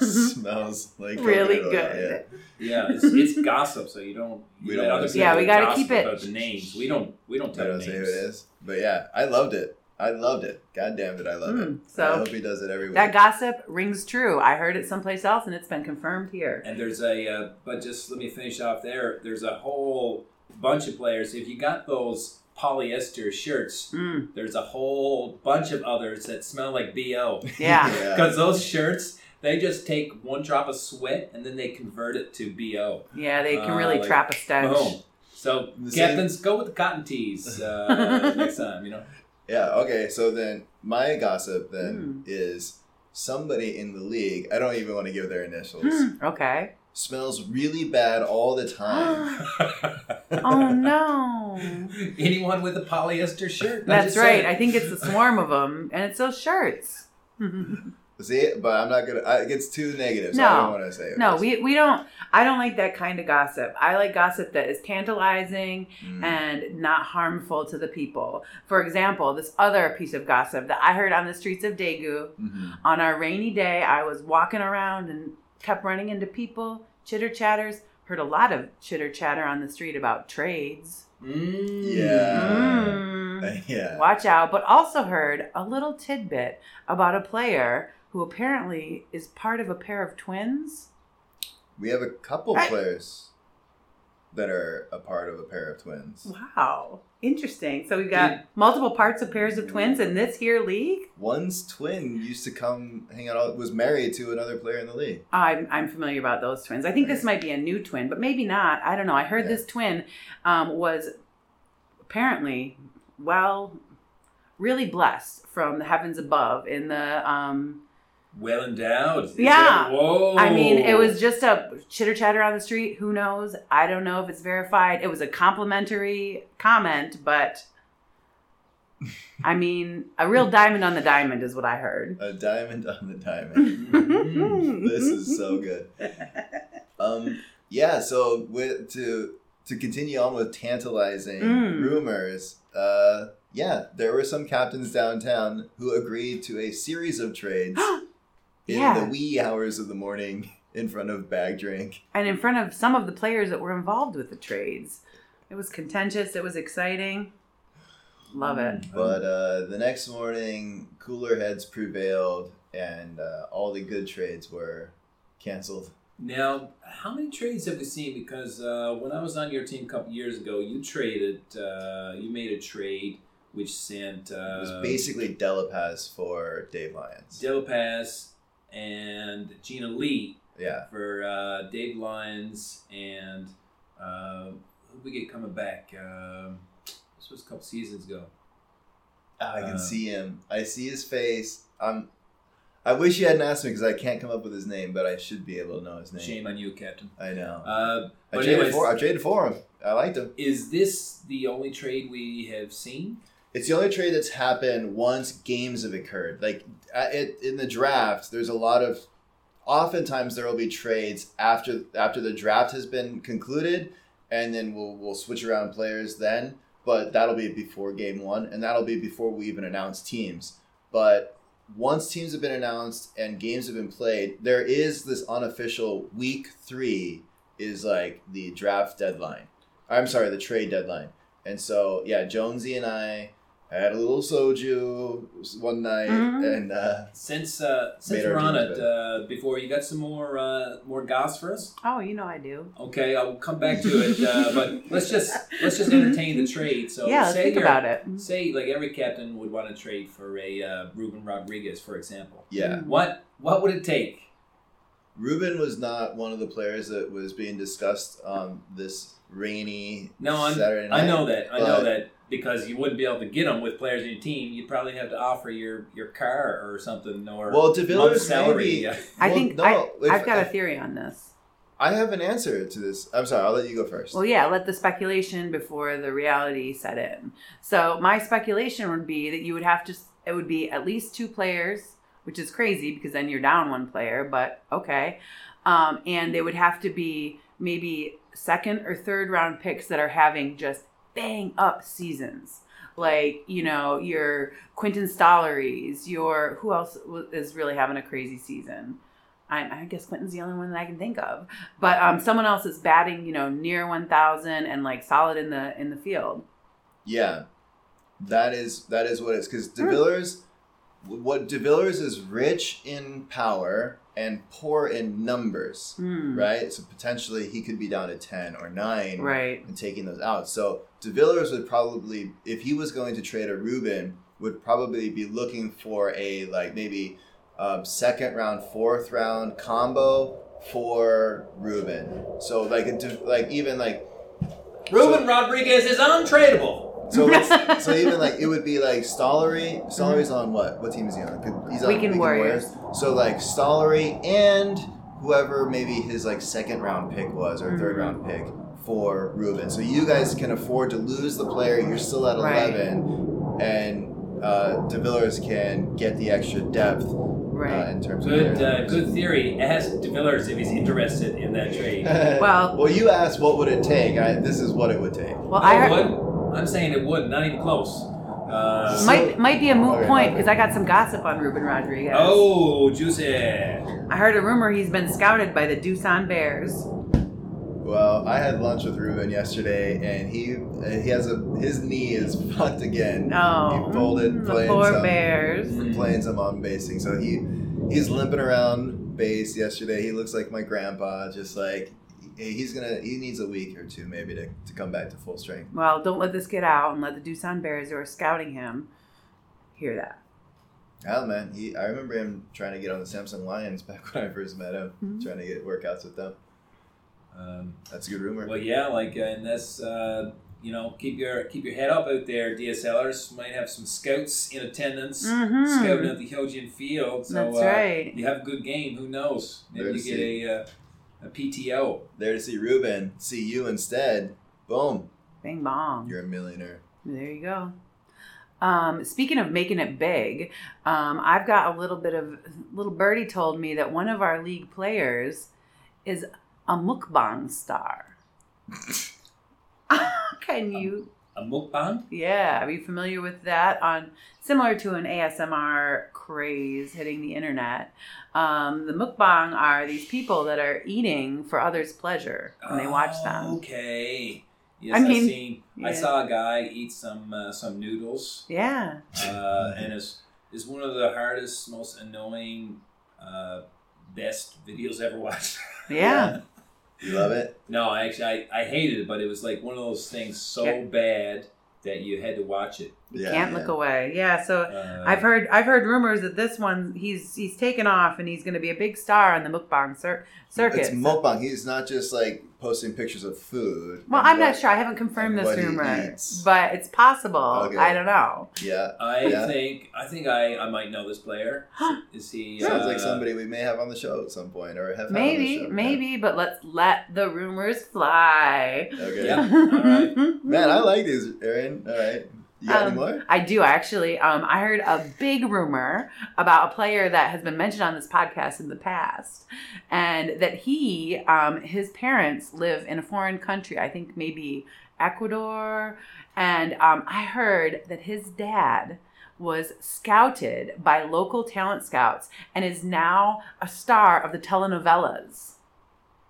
smells like Really coconut oil, good. Yeah, it's, it's gossip, so you don't. We don't wanna other say people Yeah, we gotta keep it- about the names. We don't. We don't Yeah. I tell don't say who names. it is, but yeah, I loved it. I loved it. God damn it, I love it. So I hope he does it every week. that gossip rings true. I heard it someplace else, and it's been confirmed here. And there's a. Uh, but just let me finish off there. There's a whole bunch of players. If you got those polyester shirts, Mm, there's a whole bunch of others that smell like bo. yeah. Because those shirts, they just take one drop of sweat and then they convert it to bo. Yeah, they can Uh, really like, trap a stench. Boom. So The same- captains, go with the cotton tees uh, next time. You know. Yeah, okay, so then my gossip then Mm. is somebody in the league, I don't even want to give their initials, Hmm, okay. Smells really bad all the time. oh no. Anyone with a polyester shirt. That's just right. I think it's a swarm of them, and it's those shirts. See, but I'm not gonna. I, it gets too negative, so I No. don't want to say it. no, we we don't. I don't like that kind of gossip. I like gossip that is tantalizing Mm. and not harmful to the people. For example, this other piece of gossip that I heard on the streets of Daegu Mhm. on our rainy day. I was walking around and kept running into people, chitter chatters. Heard a lot of chitter chatter on the street about trades. Mm. Yeah. Mm. yeah. Watch out. But also heard a little tidbit about a player who apparently is part of a pair of twins. We have a couple Right. players that are a part of a pair of twins. Wow. Interesting. So we've got multiple parts of pairs of twins in this here league. One's twin used to come hang out, was married to another player in the league. I'm, I'm familiar about those twins. I think this might be a new twin, but maybe not. I don't know. I heard Yeah. this twin um, was apparently, well, really blessed from the heavens above in the. Um, Well endowed. Yeah. that- whoa. I mean, it was just a chitter chatter on the street. Who knows? I don't know if it's verified. It was a complimentary comment, but I mean, a real diamond on the diamond is what I heard. A diamond on the diamond. This is so good. Um, yeah. So with to to continue on with tantalizing Mm. rumors, uh, yeah, there were some captains downtown who agreed to a series of trades in Yeah. the wee hours of the morning in front of Bag Drink. and in front of some of the players that were involved with the trades. It was contentious. It was exciting. Love it. But uh, the next morning, cooler heads prevailed, and uh, all the good trades were canceled. Now, how many trades have we seen? Because uh, when I was on your team a couple years ago, you traded, uh, you made a trade which sent It uh, was basically Delapaz for Dave Lyons. Delapaz and Gina Lee Yeah. for uh, Dave Lyons and uh, who we get coming back? Um this was a couple seasons ago. Ah, I can Uh, see him. I see his face. I'm. I wish you hadn't asked me because I can't come up with his name, but I should be able to know his name. Shame on you, Captain. I know. Uh, I traded anyways, for. I traded for him. I liked him. is this the only trade we have seen? It's the only trade that's happened once games have occurred. Like uh, it, in the draft, there's a lot of. Oftentimes there will be trades after after the draft has been concluded, and then we'll we'll switch around players then. But that'll be before game one, and that'll be before we even announce teams. But once teams have been announced and games have been played, there is this unofficial week three is like the draft deadline. I'm sorry, the trade deadline. And so, yeah, Jonesy and I had a little soju one night, Mhm. and uh, Since uh, since we're on it, uh, before you got some more uh, more goss for us. Oh, you know I do. Okay, I'll come back to it, uh, but let's just let's just entertain the trade. So yeah, let's say think about it. Say like every captain would want to trade for a uh, Ruben Rodriguez, for example. yeah, What what would it take? Ruben was not one of the players that was being discussed on this rainy No, I'm, Saturday night. I know that. I know that because you wouldn't be able to get them with players in your team. You'd probably have to offer your, your car or something or Well, month's DeVillers salary. maybe. I well, think no, I, if- I've got a theory on this. I have an answer to this. I'm sorry. I'll let you go first. Well, yeah, let the speculation before the reality set in. So my speculation would be that you would have to. It would be at least two players, which is crazy because then you're down one player. But okay, um, and they would have to be maybe second or third round picks that are having just bang up seasons. Like you know your Quentin Stolleries, your who else is really having a crazy season? I, I guess Quentin's the only one that I can think of but um, someone else is batting, you know, near one thousand and like solid in the in the field. Yeah, that is that is what it is. Because Hmm. DeVillers, what DeVillers is rich in power and poor in numbers, Hmm. right? So potentially he could be down to ten or nine, Right. and taking those out. So DeVillers would probably, if he was going to trade a Ruben, would probably be looking for a like maybe um, second round, fourth round combo for Ruben. So like a, like even like Ruben Rodriguez is untradeable. So let's, so even like it would be like Stollery. Stollery's on what? What team is he on? Could- He's on Weekend Warriors. So like Stollery and whoever maybe his like second round pick was or third Mhm. round pick for Ruben. So you guys can afford to lose the player. You're still at Right. eleven, and uh, DeVillers can get the extra depth uh, Right. in terms of Good their- uh, good theory. Ask DeVillers if he's interested in that trade. Well- well, you asked what would it take. I, this is what it would take. well, No, I heard, would. I'm saying it would. Not not even close. Uh, might might be a moot Okay, point okay. because I got some gossip on Ruben Rodriguez. oh, juicy. I heard a rumor he's been scouted by the Doosan Bears. Well, I had lunch with Ruben yesterday, and he he has a his knee is fucked again. No, he folded mm, the playing poor some Bears. for playing some on basing. So he he's limping around base yesterday. He looks like my grandpa, just like he- he's gonna he needs a week or two maybe to, to come back to full strength. Well, don't let this get out and let the Doosan Bears who are scouting him hear that. Oh man, he I remember him trying to get on the Samsung Lions back when I first met him, Mhm. trying to get workouts with them. Um, That's a good rumor. well, yeah, like, uh, and that's uh, you know, keep your keep your head up out there. DSLers might have some scouts in attendance, Mhm. scouting at the Hojian Field. So That's uh, right. you have a good game. Who knows? Maybe There you to get a uh, a PTO. there to see Ruben, see you instead. Boom, Bang bong. you're a millionaire. There you go. Um, speaking of making it big, um, I've got a little bit of little birdie told me that one of our league players is a mukbang star. Can you? A mukbang? Yeah, are you familiar with that? On similar to an ASMR craze hitting the internet, um, the mukbang are these people that are eating for others' pleasure, and they watch them. Okay. Yes, I mean, seen. I saw a guy eat some uh, some noodles, Yeah, uh, and it's is one of the hardest, most annoying, uh, best videos ever watched. yeah, You love it? no, I actually I, I hated it, but it was like one of those things so Yeah. bad that you had to watch it. You Yeah, can't yeah. look away. Yeah, so Uh, I've heard I've heard rumors that this one he's he's taken off and he's going to be a big star on the mukbang cir- circuit. It's mukbang. He's not just like posting pictures of food. well, I'm not sure. I haven't confirmed this rumor, but it's possible. Okay. I don't know. Yeah. I Yeah. think I think I, I might know this player. Is he? Sounds uh, like somebody we may have on the show at some point, or have had on the Maybe, show. maybe, but let's let the rumors fly. Okay. Yeah. All right. Man, I like these, Aaron. All right. You got Um, any more? I do actually. Um, I heard a big rumor about a player that has been mentioned on this podcast in the past, and that he, um, his parents live in a foreign country. I think maybe Ecuador, and um, I heard that his dad was scouted by local talent scouts and is now a star of the telenovelas.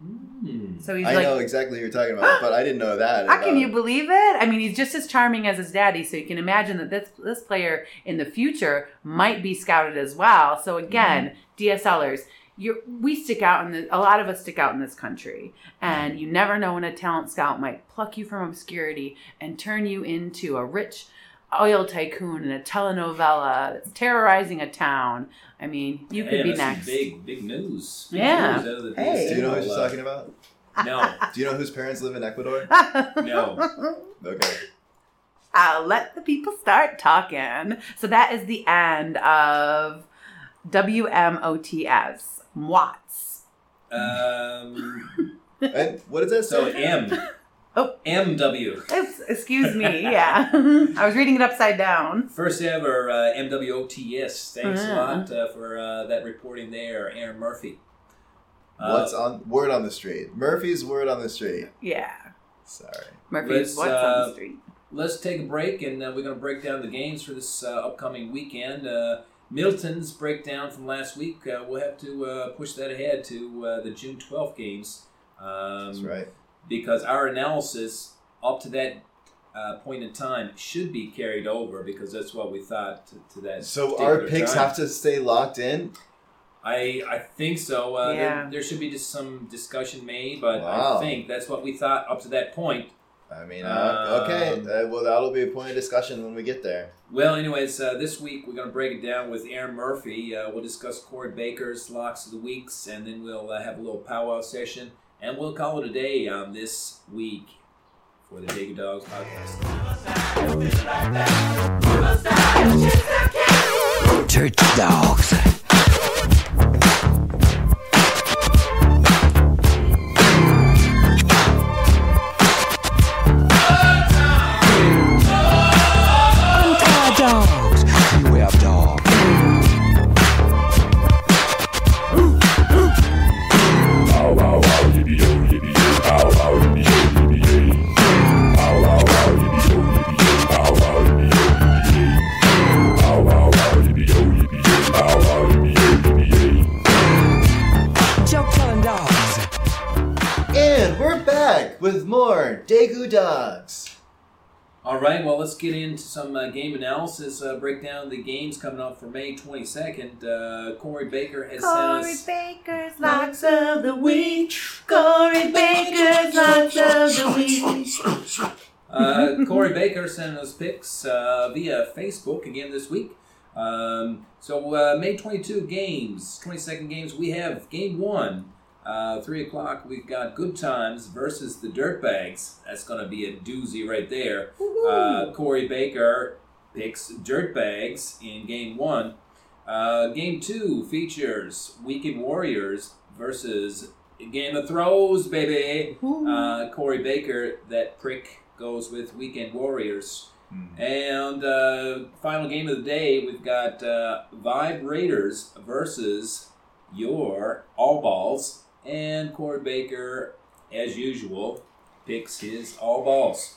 Hmm. So he's I like know exactly who you're talking about, but I didn't know that. How can you believe it? I mean, he's just as charming as his daddy, so you can imagine that this this player in the future might be scouted as well. So again, DSLers, you we stick out in the a lot of us stick out in this country, and you never know when a talent scout might pluck you from obscurity and turn you into a rich oil tycoon in a telenovela that's terrorizing a town. I mean, you could Man, be next. Big big news. Big Yeah. news out of the Hey. Do you know what she's uh, talking about? No. Do you know whose parents live in Ecuador? No. Okay. I'll let the people start talking. So that is the end of WMOTS. Watts. Um, And what does that so? M. Oh. MW. Oops, excuse me. Yeah. I was reading it upside down. First ever uh, MWOTS. Thanks a lot uh, for uh, that reporting there, Aaron Murphy. Uh, What's on word on the street? Murphy's word on the street. Yeah. Sorry. Murphy's Let's, What's on uh, the street. let's take a break and uh, we're going to break down the games for this uh, upcoming weekend. Uh, Middleton's breakdown from last week, uh, we'll have to uh, push that ahead to uh, the June 12th games. Um, That's right. Because our analysis up to that uh, point in time should be carried over because that's what we thought to, to that. So our particular picks time. have to stay locked in. I I think so. Uh, Yeah. there, there should be just some discussion made, but Wow. I think that's what we thought up to that point. I mean, uh, okay. Um, Uh, well, that'll be a point of discussion when we get there. Well, anyways, uh, this week we're going to break it down with Aaron Murphy. Uh, we'll discuss Corey Baker's locks of the weeks, and then we'll uh, have a little powwow session, and we'll call it a day on this week for the Daegu Dogs podcast. Church dogs. Let's get into some uh, game analysis. Uh, break down the games coming up for May 22nd. Uh, Corey Baker has Corey sent us. Baker's Locks of the Week. Corey Baker's Locks of the Week. Uh, Corey Baker sent us picks uh, via Facebook again this week. Um, so uh, May 22 games, 22nd games. We have game one, uh, three o'clock. We've got Good Times versus the Dirtbags. That's going to be a doozy right there. Uh, Corey Baker picks Dirtbags in game one. Uh, game two features Weekend Warriors versus Game of Throws, baby. Uh, Corey Baker, that prick, goes with Weekend Warriors. And uh, final game of the day, we've got uh, Vibe Raiders versus your All Balls. And Corey Baker, as usual, picks his All Balls.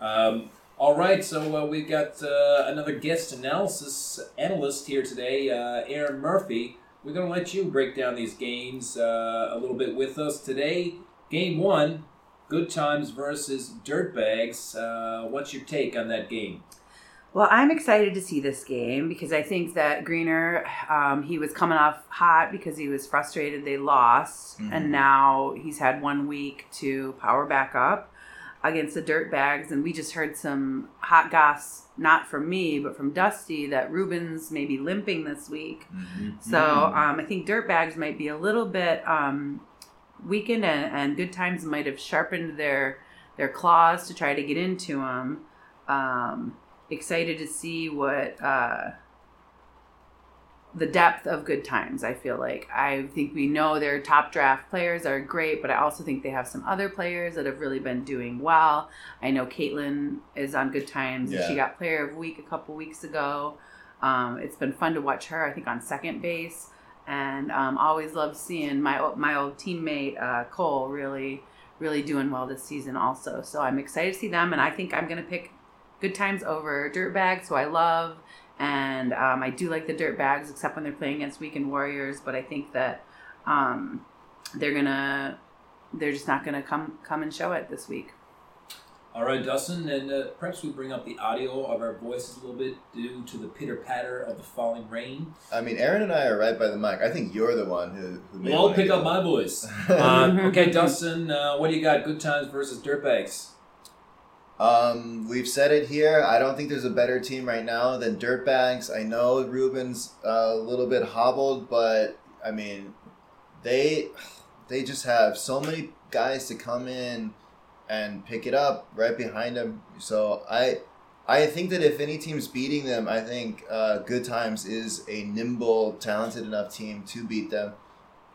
Um, All right, so uh, we've got uh, another guest analysis analyst here today, uh, Aaron Murphy. We're going to let you break down these games uh, a little bit with us today. Game one, Good Times versus Dirtbags. Uh, what's your take on that game? Well, I'm excited to see this game because I think that Greener, um, he was coming off hot because he was frustrated they lost, Mhm. and now he's had one week to power back up against the Dirtbags. And we just heard some hot goss, not from me, but from Dusty, that Ruben's maybe limping this week. So um, I think Dirtbags might be a little bit um, weakened, and, and Good Times might have sharpened their their claws to try to get into them. Um, excited to see what uh, the depth of Good Times. I feel like I think we know their top draft players are great, but I also think they have some other players that have really been doing well. I know Caitlin is on Good Times. and She got Player of Week a couple weeks ago. Um, it's been fun to watch her. I think on second base, and um, always love seeing my my old teammate uh, Cole really really doing well this season also. So I'm excited to see them, and I think I'm gonna pick Good Times over Dirtbags, who I love, and um, I do like the Dirtbags, except when they're playing against Weekend Warriors. But I think that um, they're gonna they're just not gonna come come and show it this week. All right, Dustin, and uh, perhaps we bring up the audio of our voices a little bit due to the pitter patter of the falling rain. I mean, Aaron and I are right by the mic. I think you're the one who, who may Well, wanna pick up my voice. Uh, okay, Dustin, uh, what do you got? Good times versus Dirtbags. Um, we've said it here. I don't think there's a better team right now than Dirtbags. I know Ruben's a little bit hobbled, but I mean, they they just have so many guys to come in and pick it up right behind them. So I I think that if any team's beating them, I think uh, Good Times is a nimble, talented enough team to beat them.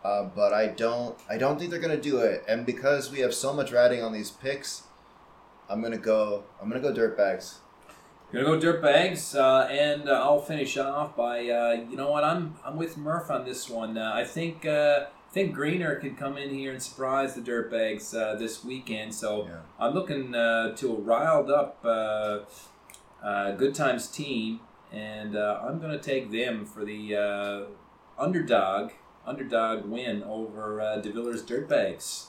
Uh, but I don't I don't think they're gonna do it. And because we have so much riding on these picks. I'm gonna go. I'm gonna go dirtbags. You're gonna go Dirtbags, uh, and uh, I'll finish off by uh, you know what I'm I'm with Murph on this one. Uh, I think uh, I think Greener could come in here and surprise the Dirtbags uh, this weekend. So Yeah. I'm looking uh, to a riled up uh, uh, Good Times team, and uh, I'm gonna take them for the uh, underdog underdog win over uh, DeVillers Dirtbags.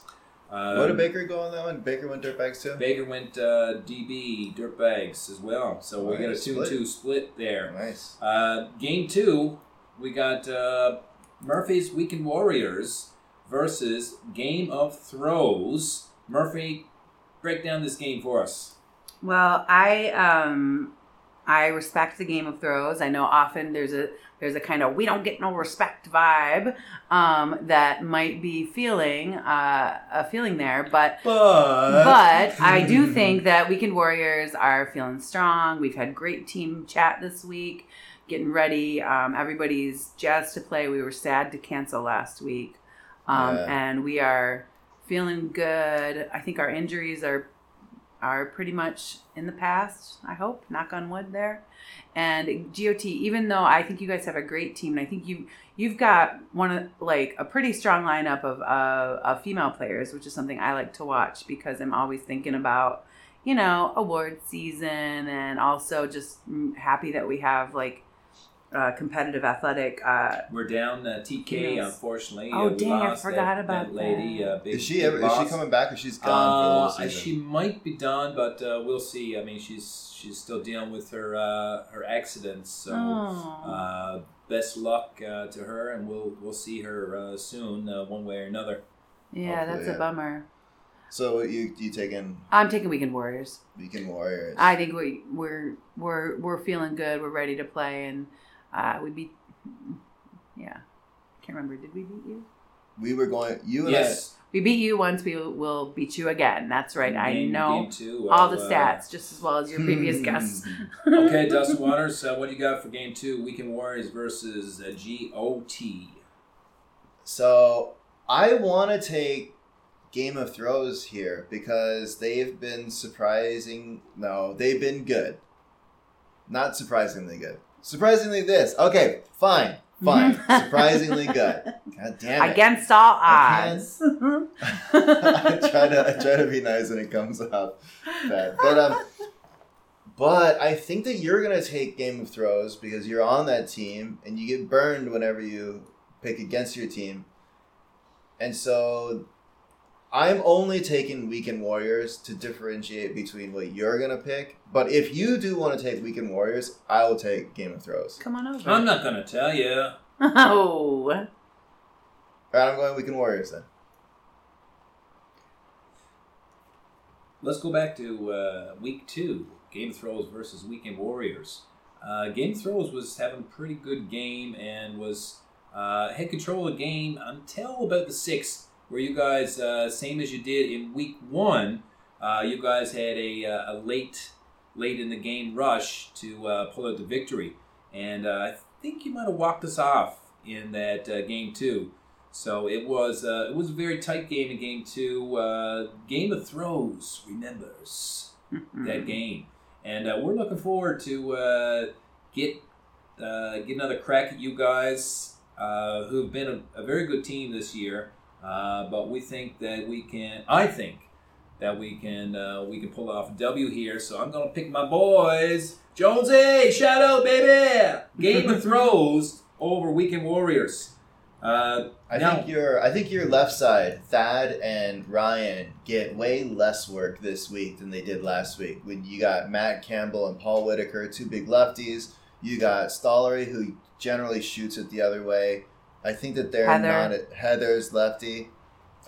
Um, what did Baker go on that one? Baker went dirtbags too. Baker went uh, DB Dirtbags as well, so we got a two and split. two split there. Nice. Uh, game two, we got uh, Murphy's Weekend Warriors versus Game of Throws. Murphy, break down this game for us. Well, I um I respect the Game of Throws. I know often there's a there's a kind of we don't get no respect vibe um, that might be feeling uh, a feeling there, but But but I do think that Weekend Warriors are feeling strong. We've had great team chat this week, getting ready. Um, everybody's jazzed to play. We were sad to cancel last week, um, Yeah. and we are feeling good. I think our injuries are are pretty much in the past. I hope, knock on wood, there. And GOT, even though I think you guys have a great team, and I think you you've got one of like a pretty strong lineup of uh, of female players, which is something I like to watch because I'm always thinking about you know award season and also just happy that we have like uh, competitive athletic. Uh, We're down uh, TK, Yes. unfortunately. Oh, Uh, dang, I forgot that, about that lady. that. Uh, big, is she big ever? Is she coming back or she's gone for the Uh, season? she might be done, but uh, we'll see. I mean, she's she's still dealing with her uh, her accidents, so oh. uh, best luck uh, to her, and we'll we'll see her uh, soon, uh, one way or another. yeah, hopefully, that's yeah. a bummer. so you you taking I'm taking Weekend Warriors. Weekend Warriors? I think we we're we're we're feeling good. We're ready to play, and uh, we beat. Yeah, can't remember. Did we beat you? we were going. You and Yes, We beat you once. We will beat you again. That's right. I know game two, all the uh, stats just as well as your previous guests. okay, Dustin Waters, uh, what do you got for game two? Weekend Warriors versus uh, GOT. So I want to take Game of Throws here because they've been surprising. No, they've been good. Not surprisingly good. Surprisingly, this. Okay, fine, fine. Surprisingly good. God damn it. Against all odds. I try to I try to be nice when it comes bad. But um But I think that you're gonna take Game of Thrones because you're on that team and you get burned whenever you pick against your team. And so I'm only taking Weekend Warriors to differentiate between what you're gonna pick. But if you do want to take Weekend Warriors, I will take Game of Thrones. Come on over. I'm not gonna tell you. Oh. Alright, I'm going Weekend Warriors then. Let's go back to uh, week two, Game of Thrones versus Weekend Warriors. Uh, game of Thrones was having a pretty good game and was uh, had control of the game until about the sixth, where you guys, uh, same as you did in week one, uh, you guys had a, uh, a late late in the game rush to uh, pull out the victory, and uh, I think you might have walked us off in that uh, game two. So it was uh, it was a very tight game in game two. Uh, game of Thrones remembers that game, and uh, we're looking forward to uh, get uh, get another crack at you guys uh, who have been a, a very good team this year. Uh, but we think that we can. I think that we can uh, we can pull off a W here. So I'm gonna pick my boys. Jonesy, shout out, baby! Game of Thrones over Weekend Warriors. Uh, I now- think your I think your left side, Thad and Ryan, get way less work this week than they did last week. When you got Matt Campbell and Paul Whitaker, two big lefties. You got Stollery, who generally shoots it the other way. I think that they're Heather. not at Heather's lefty.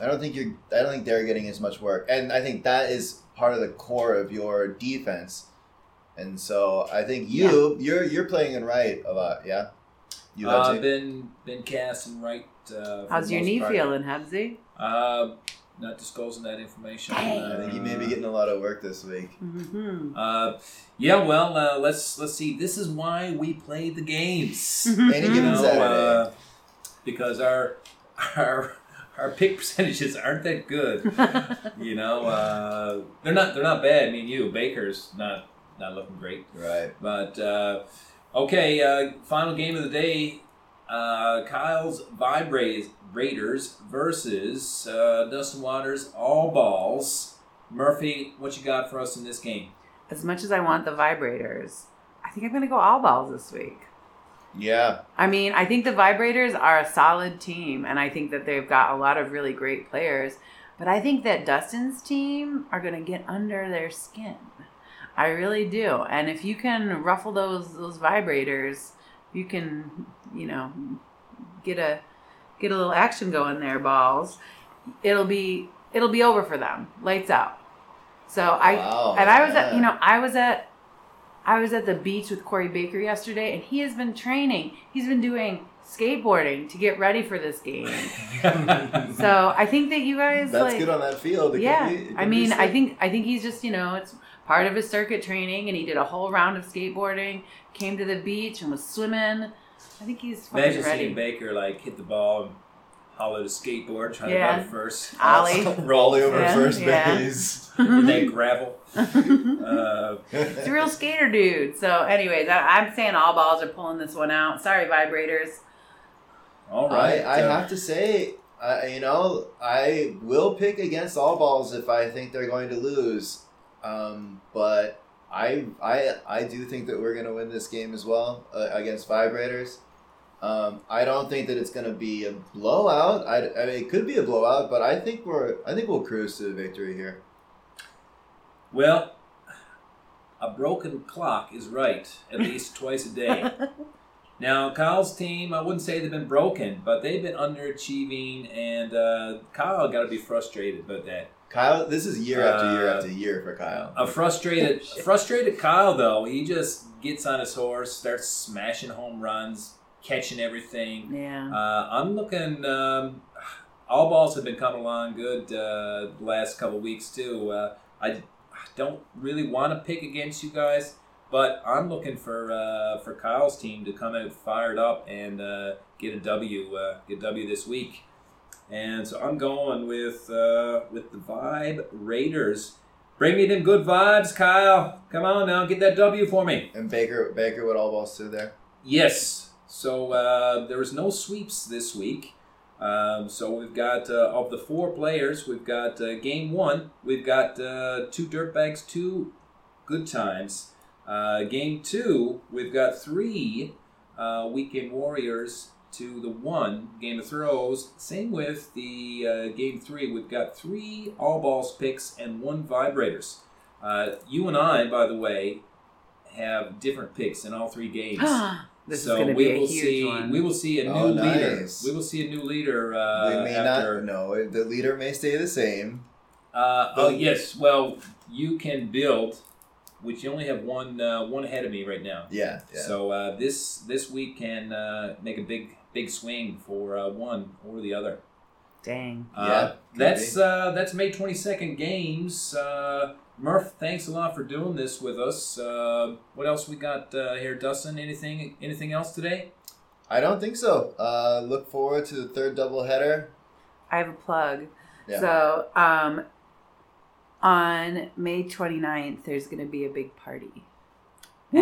I don't think you're. I don't think they're getting as much work, and I think that is part of the core of your defense. And so I think you you're you're playing in right a lot. Yeah, you uh, Hudson? been cast casting right. Uh, How's your knee part. feeling, Hubsy? Uh, not disclosing that information. I think you may be getting a lot of work this week. Mm-hmm. Uh, yeah, well, uh, let's let's see. This is why we play the games. Any you given know, Saturday. Because our our our pick percentages aren't that good. You know, uh, they're not they're not bad. I mean, you Baker's not not looking great, Right. but uh, okay. Uh, final game of the day: uh, Kyle's Vibrators Raiders versus uh, Dustin Waters All Balls. Murphy, what you got for us in this game? As much as I want the vibrators, I think I'm going to go all balls this week. Yeah. I mean, I think the Vibrators are a solid team, and I think that they've got a lot of really great players. But I think that Dustin's team are going to get under their skin. I really do. And if you can ruffle those those vibrators, you can, you know, get a get a little action going there, balls. It'll be it'll be over for them. Lights out. So I Wow, and I was at you know I was at I was at the beach with Corey Baker yesterday, and he has been training. He's been doing skateboarding to get ready for this game. so I think that you guys That's like good on that field. It yeah. be- I mean, I think I think he's just you know it's part of his circuit training, and he did a whole round of skateboarding. Came to the beach and was swimming. I think he's fucking Imagine ready. seeing Baker like hit the ball and hollow the skateboard, trying Yeah. to go first. Ollie. Rolling over Yeah, first yeah. base. in that gravel. Uh, He's a real skater dude. So, anyways, I, I'm saying all balls are pulling this one out. Sorry, vibrators. All right, I. I uh, have to say, I you know, I will pick against all balls if I think they're going to lose. Um, but I, I, I do think that we're going to win this game as well uh, against vibrators. Um, I don't think that it's going to be a blowout. I, I mean, it could be a blowout, but I think we're, I think we'll cruise to the victory here. Well, a broken clock is right at least twice a day. Now, Kyle's team, I wouldn't say they've been broken, but they've been underachieving, and uh, Kyle got to be frustrated about that. Kyle, this is year after year Uh, after year for Kyle. A frustrated, frustrated Kyle though, he just gets on his horse, starts smashing home runs, catching everything. Yeah. Uh, I'm looking. Um, all balls have been coming along good uh, the last couple weeks too. Uh, I don't really want to pick against you guys, but I'm looking for uh, for Kyle's team to come out fired up and uh, get a W. Uh, get a W this week. And so I'm going with uh, with the Vibe Raiders. Bring me them good vibes, Kyle. Come on now, get that W for me. and Baker, Baker with all balls too there. Yes. So uh, there was no sweeps this week. Um, so we've got uh, of the four players, we've got uh, game one. We've got uh, two dirtbags, two good times. Uh, game two, we've got three uh, Weekend Warriors to the one Game of Throws. Same with the game three, we've got three all balls picks and one vibrators. You and I, by the way, have different picks in all three games. this so is going to we be a will huge see. one. We will see a new Oh, leader. We will see a new leader uh, we may after. not. No, the leader may stay the same. Uh, oh yes. Well, you can build, which you only have one uh, one ahead of me right now. Yeah. Yeah. So uh, this this week can uh, make a big big swing for uh, one or the other. Dang. Uh, Yeah, that's uh, that's May twenty second games. Murph, thanks a lot for doing this with us. Uh, what else we got uh, here, Dustin? Anything anything else today? I don't think so. Uh, look forward to the third doubleheader. I have a plug. Yeah. So, um, on May 29th, there's going to be a big party.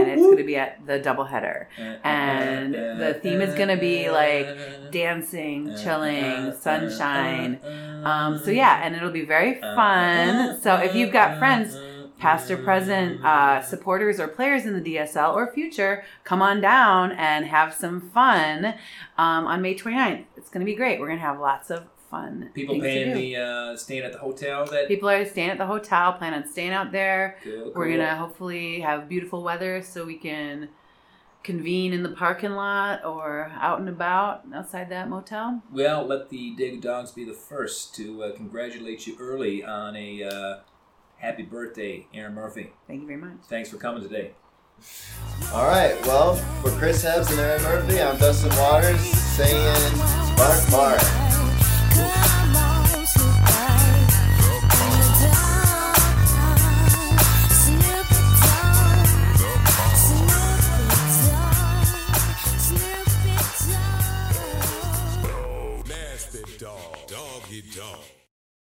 And it's going to be at the doubleheader. Uh, and uh, the theme is gonna be, uh, like, Dancing, chilling, sunshine. Um, so, yeah, and it'll be very fun. So, if you've got friends, past or present uh, supporters or players in the DSL or future, come on down and have some fun um, on May 29th. It's going to be great. We're going to have lots of fun. people paying do. the uh, staying at the hotel that People are staying at the hotel, plan on staying out there. Cool, We're cool. gonna hopefully have beautiful weather so we can convene in the parking lot or out and about outside that motel. Well, let the Daegu Dogs be the first to uh, congratulate you early on a uh, happy birthday, Aaron Murphy. Thank you very much. Thanks for coming today. All right. Well, for Chris Hebbs and Aaron Murphy, I'm Dustin Waters saying bark bark. Yeah.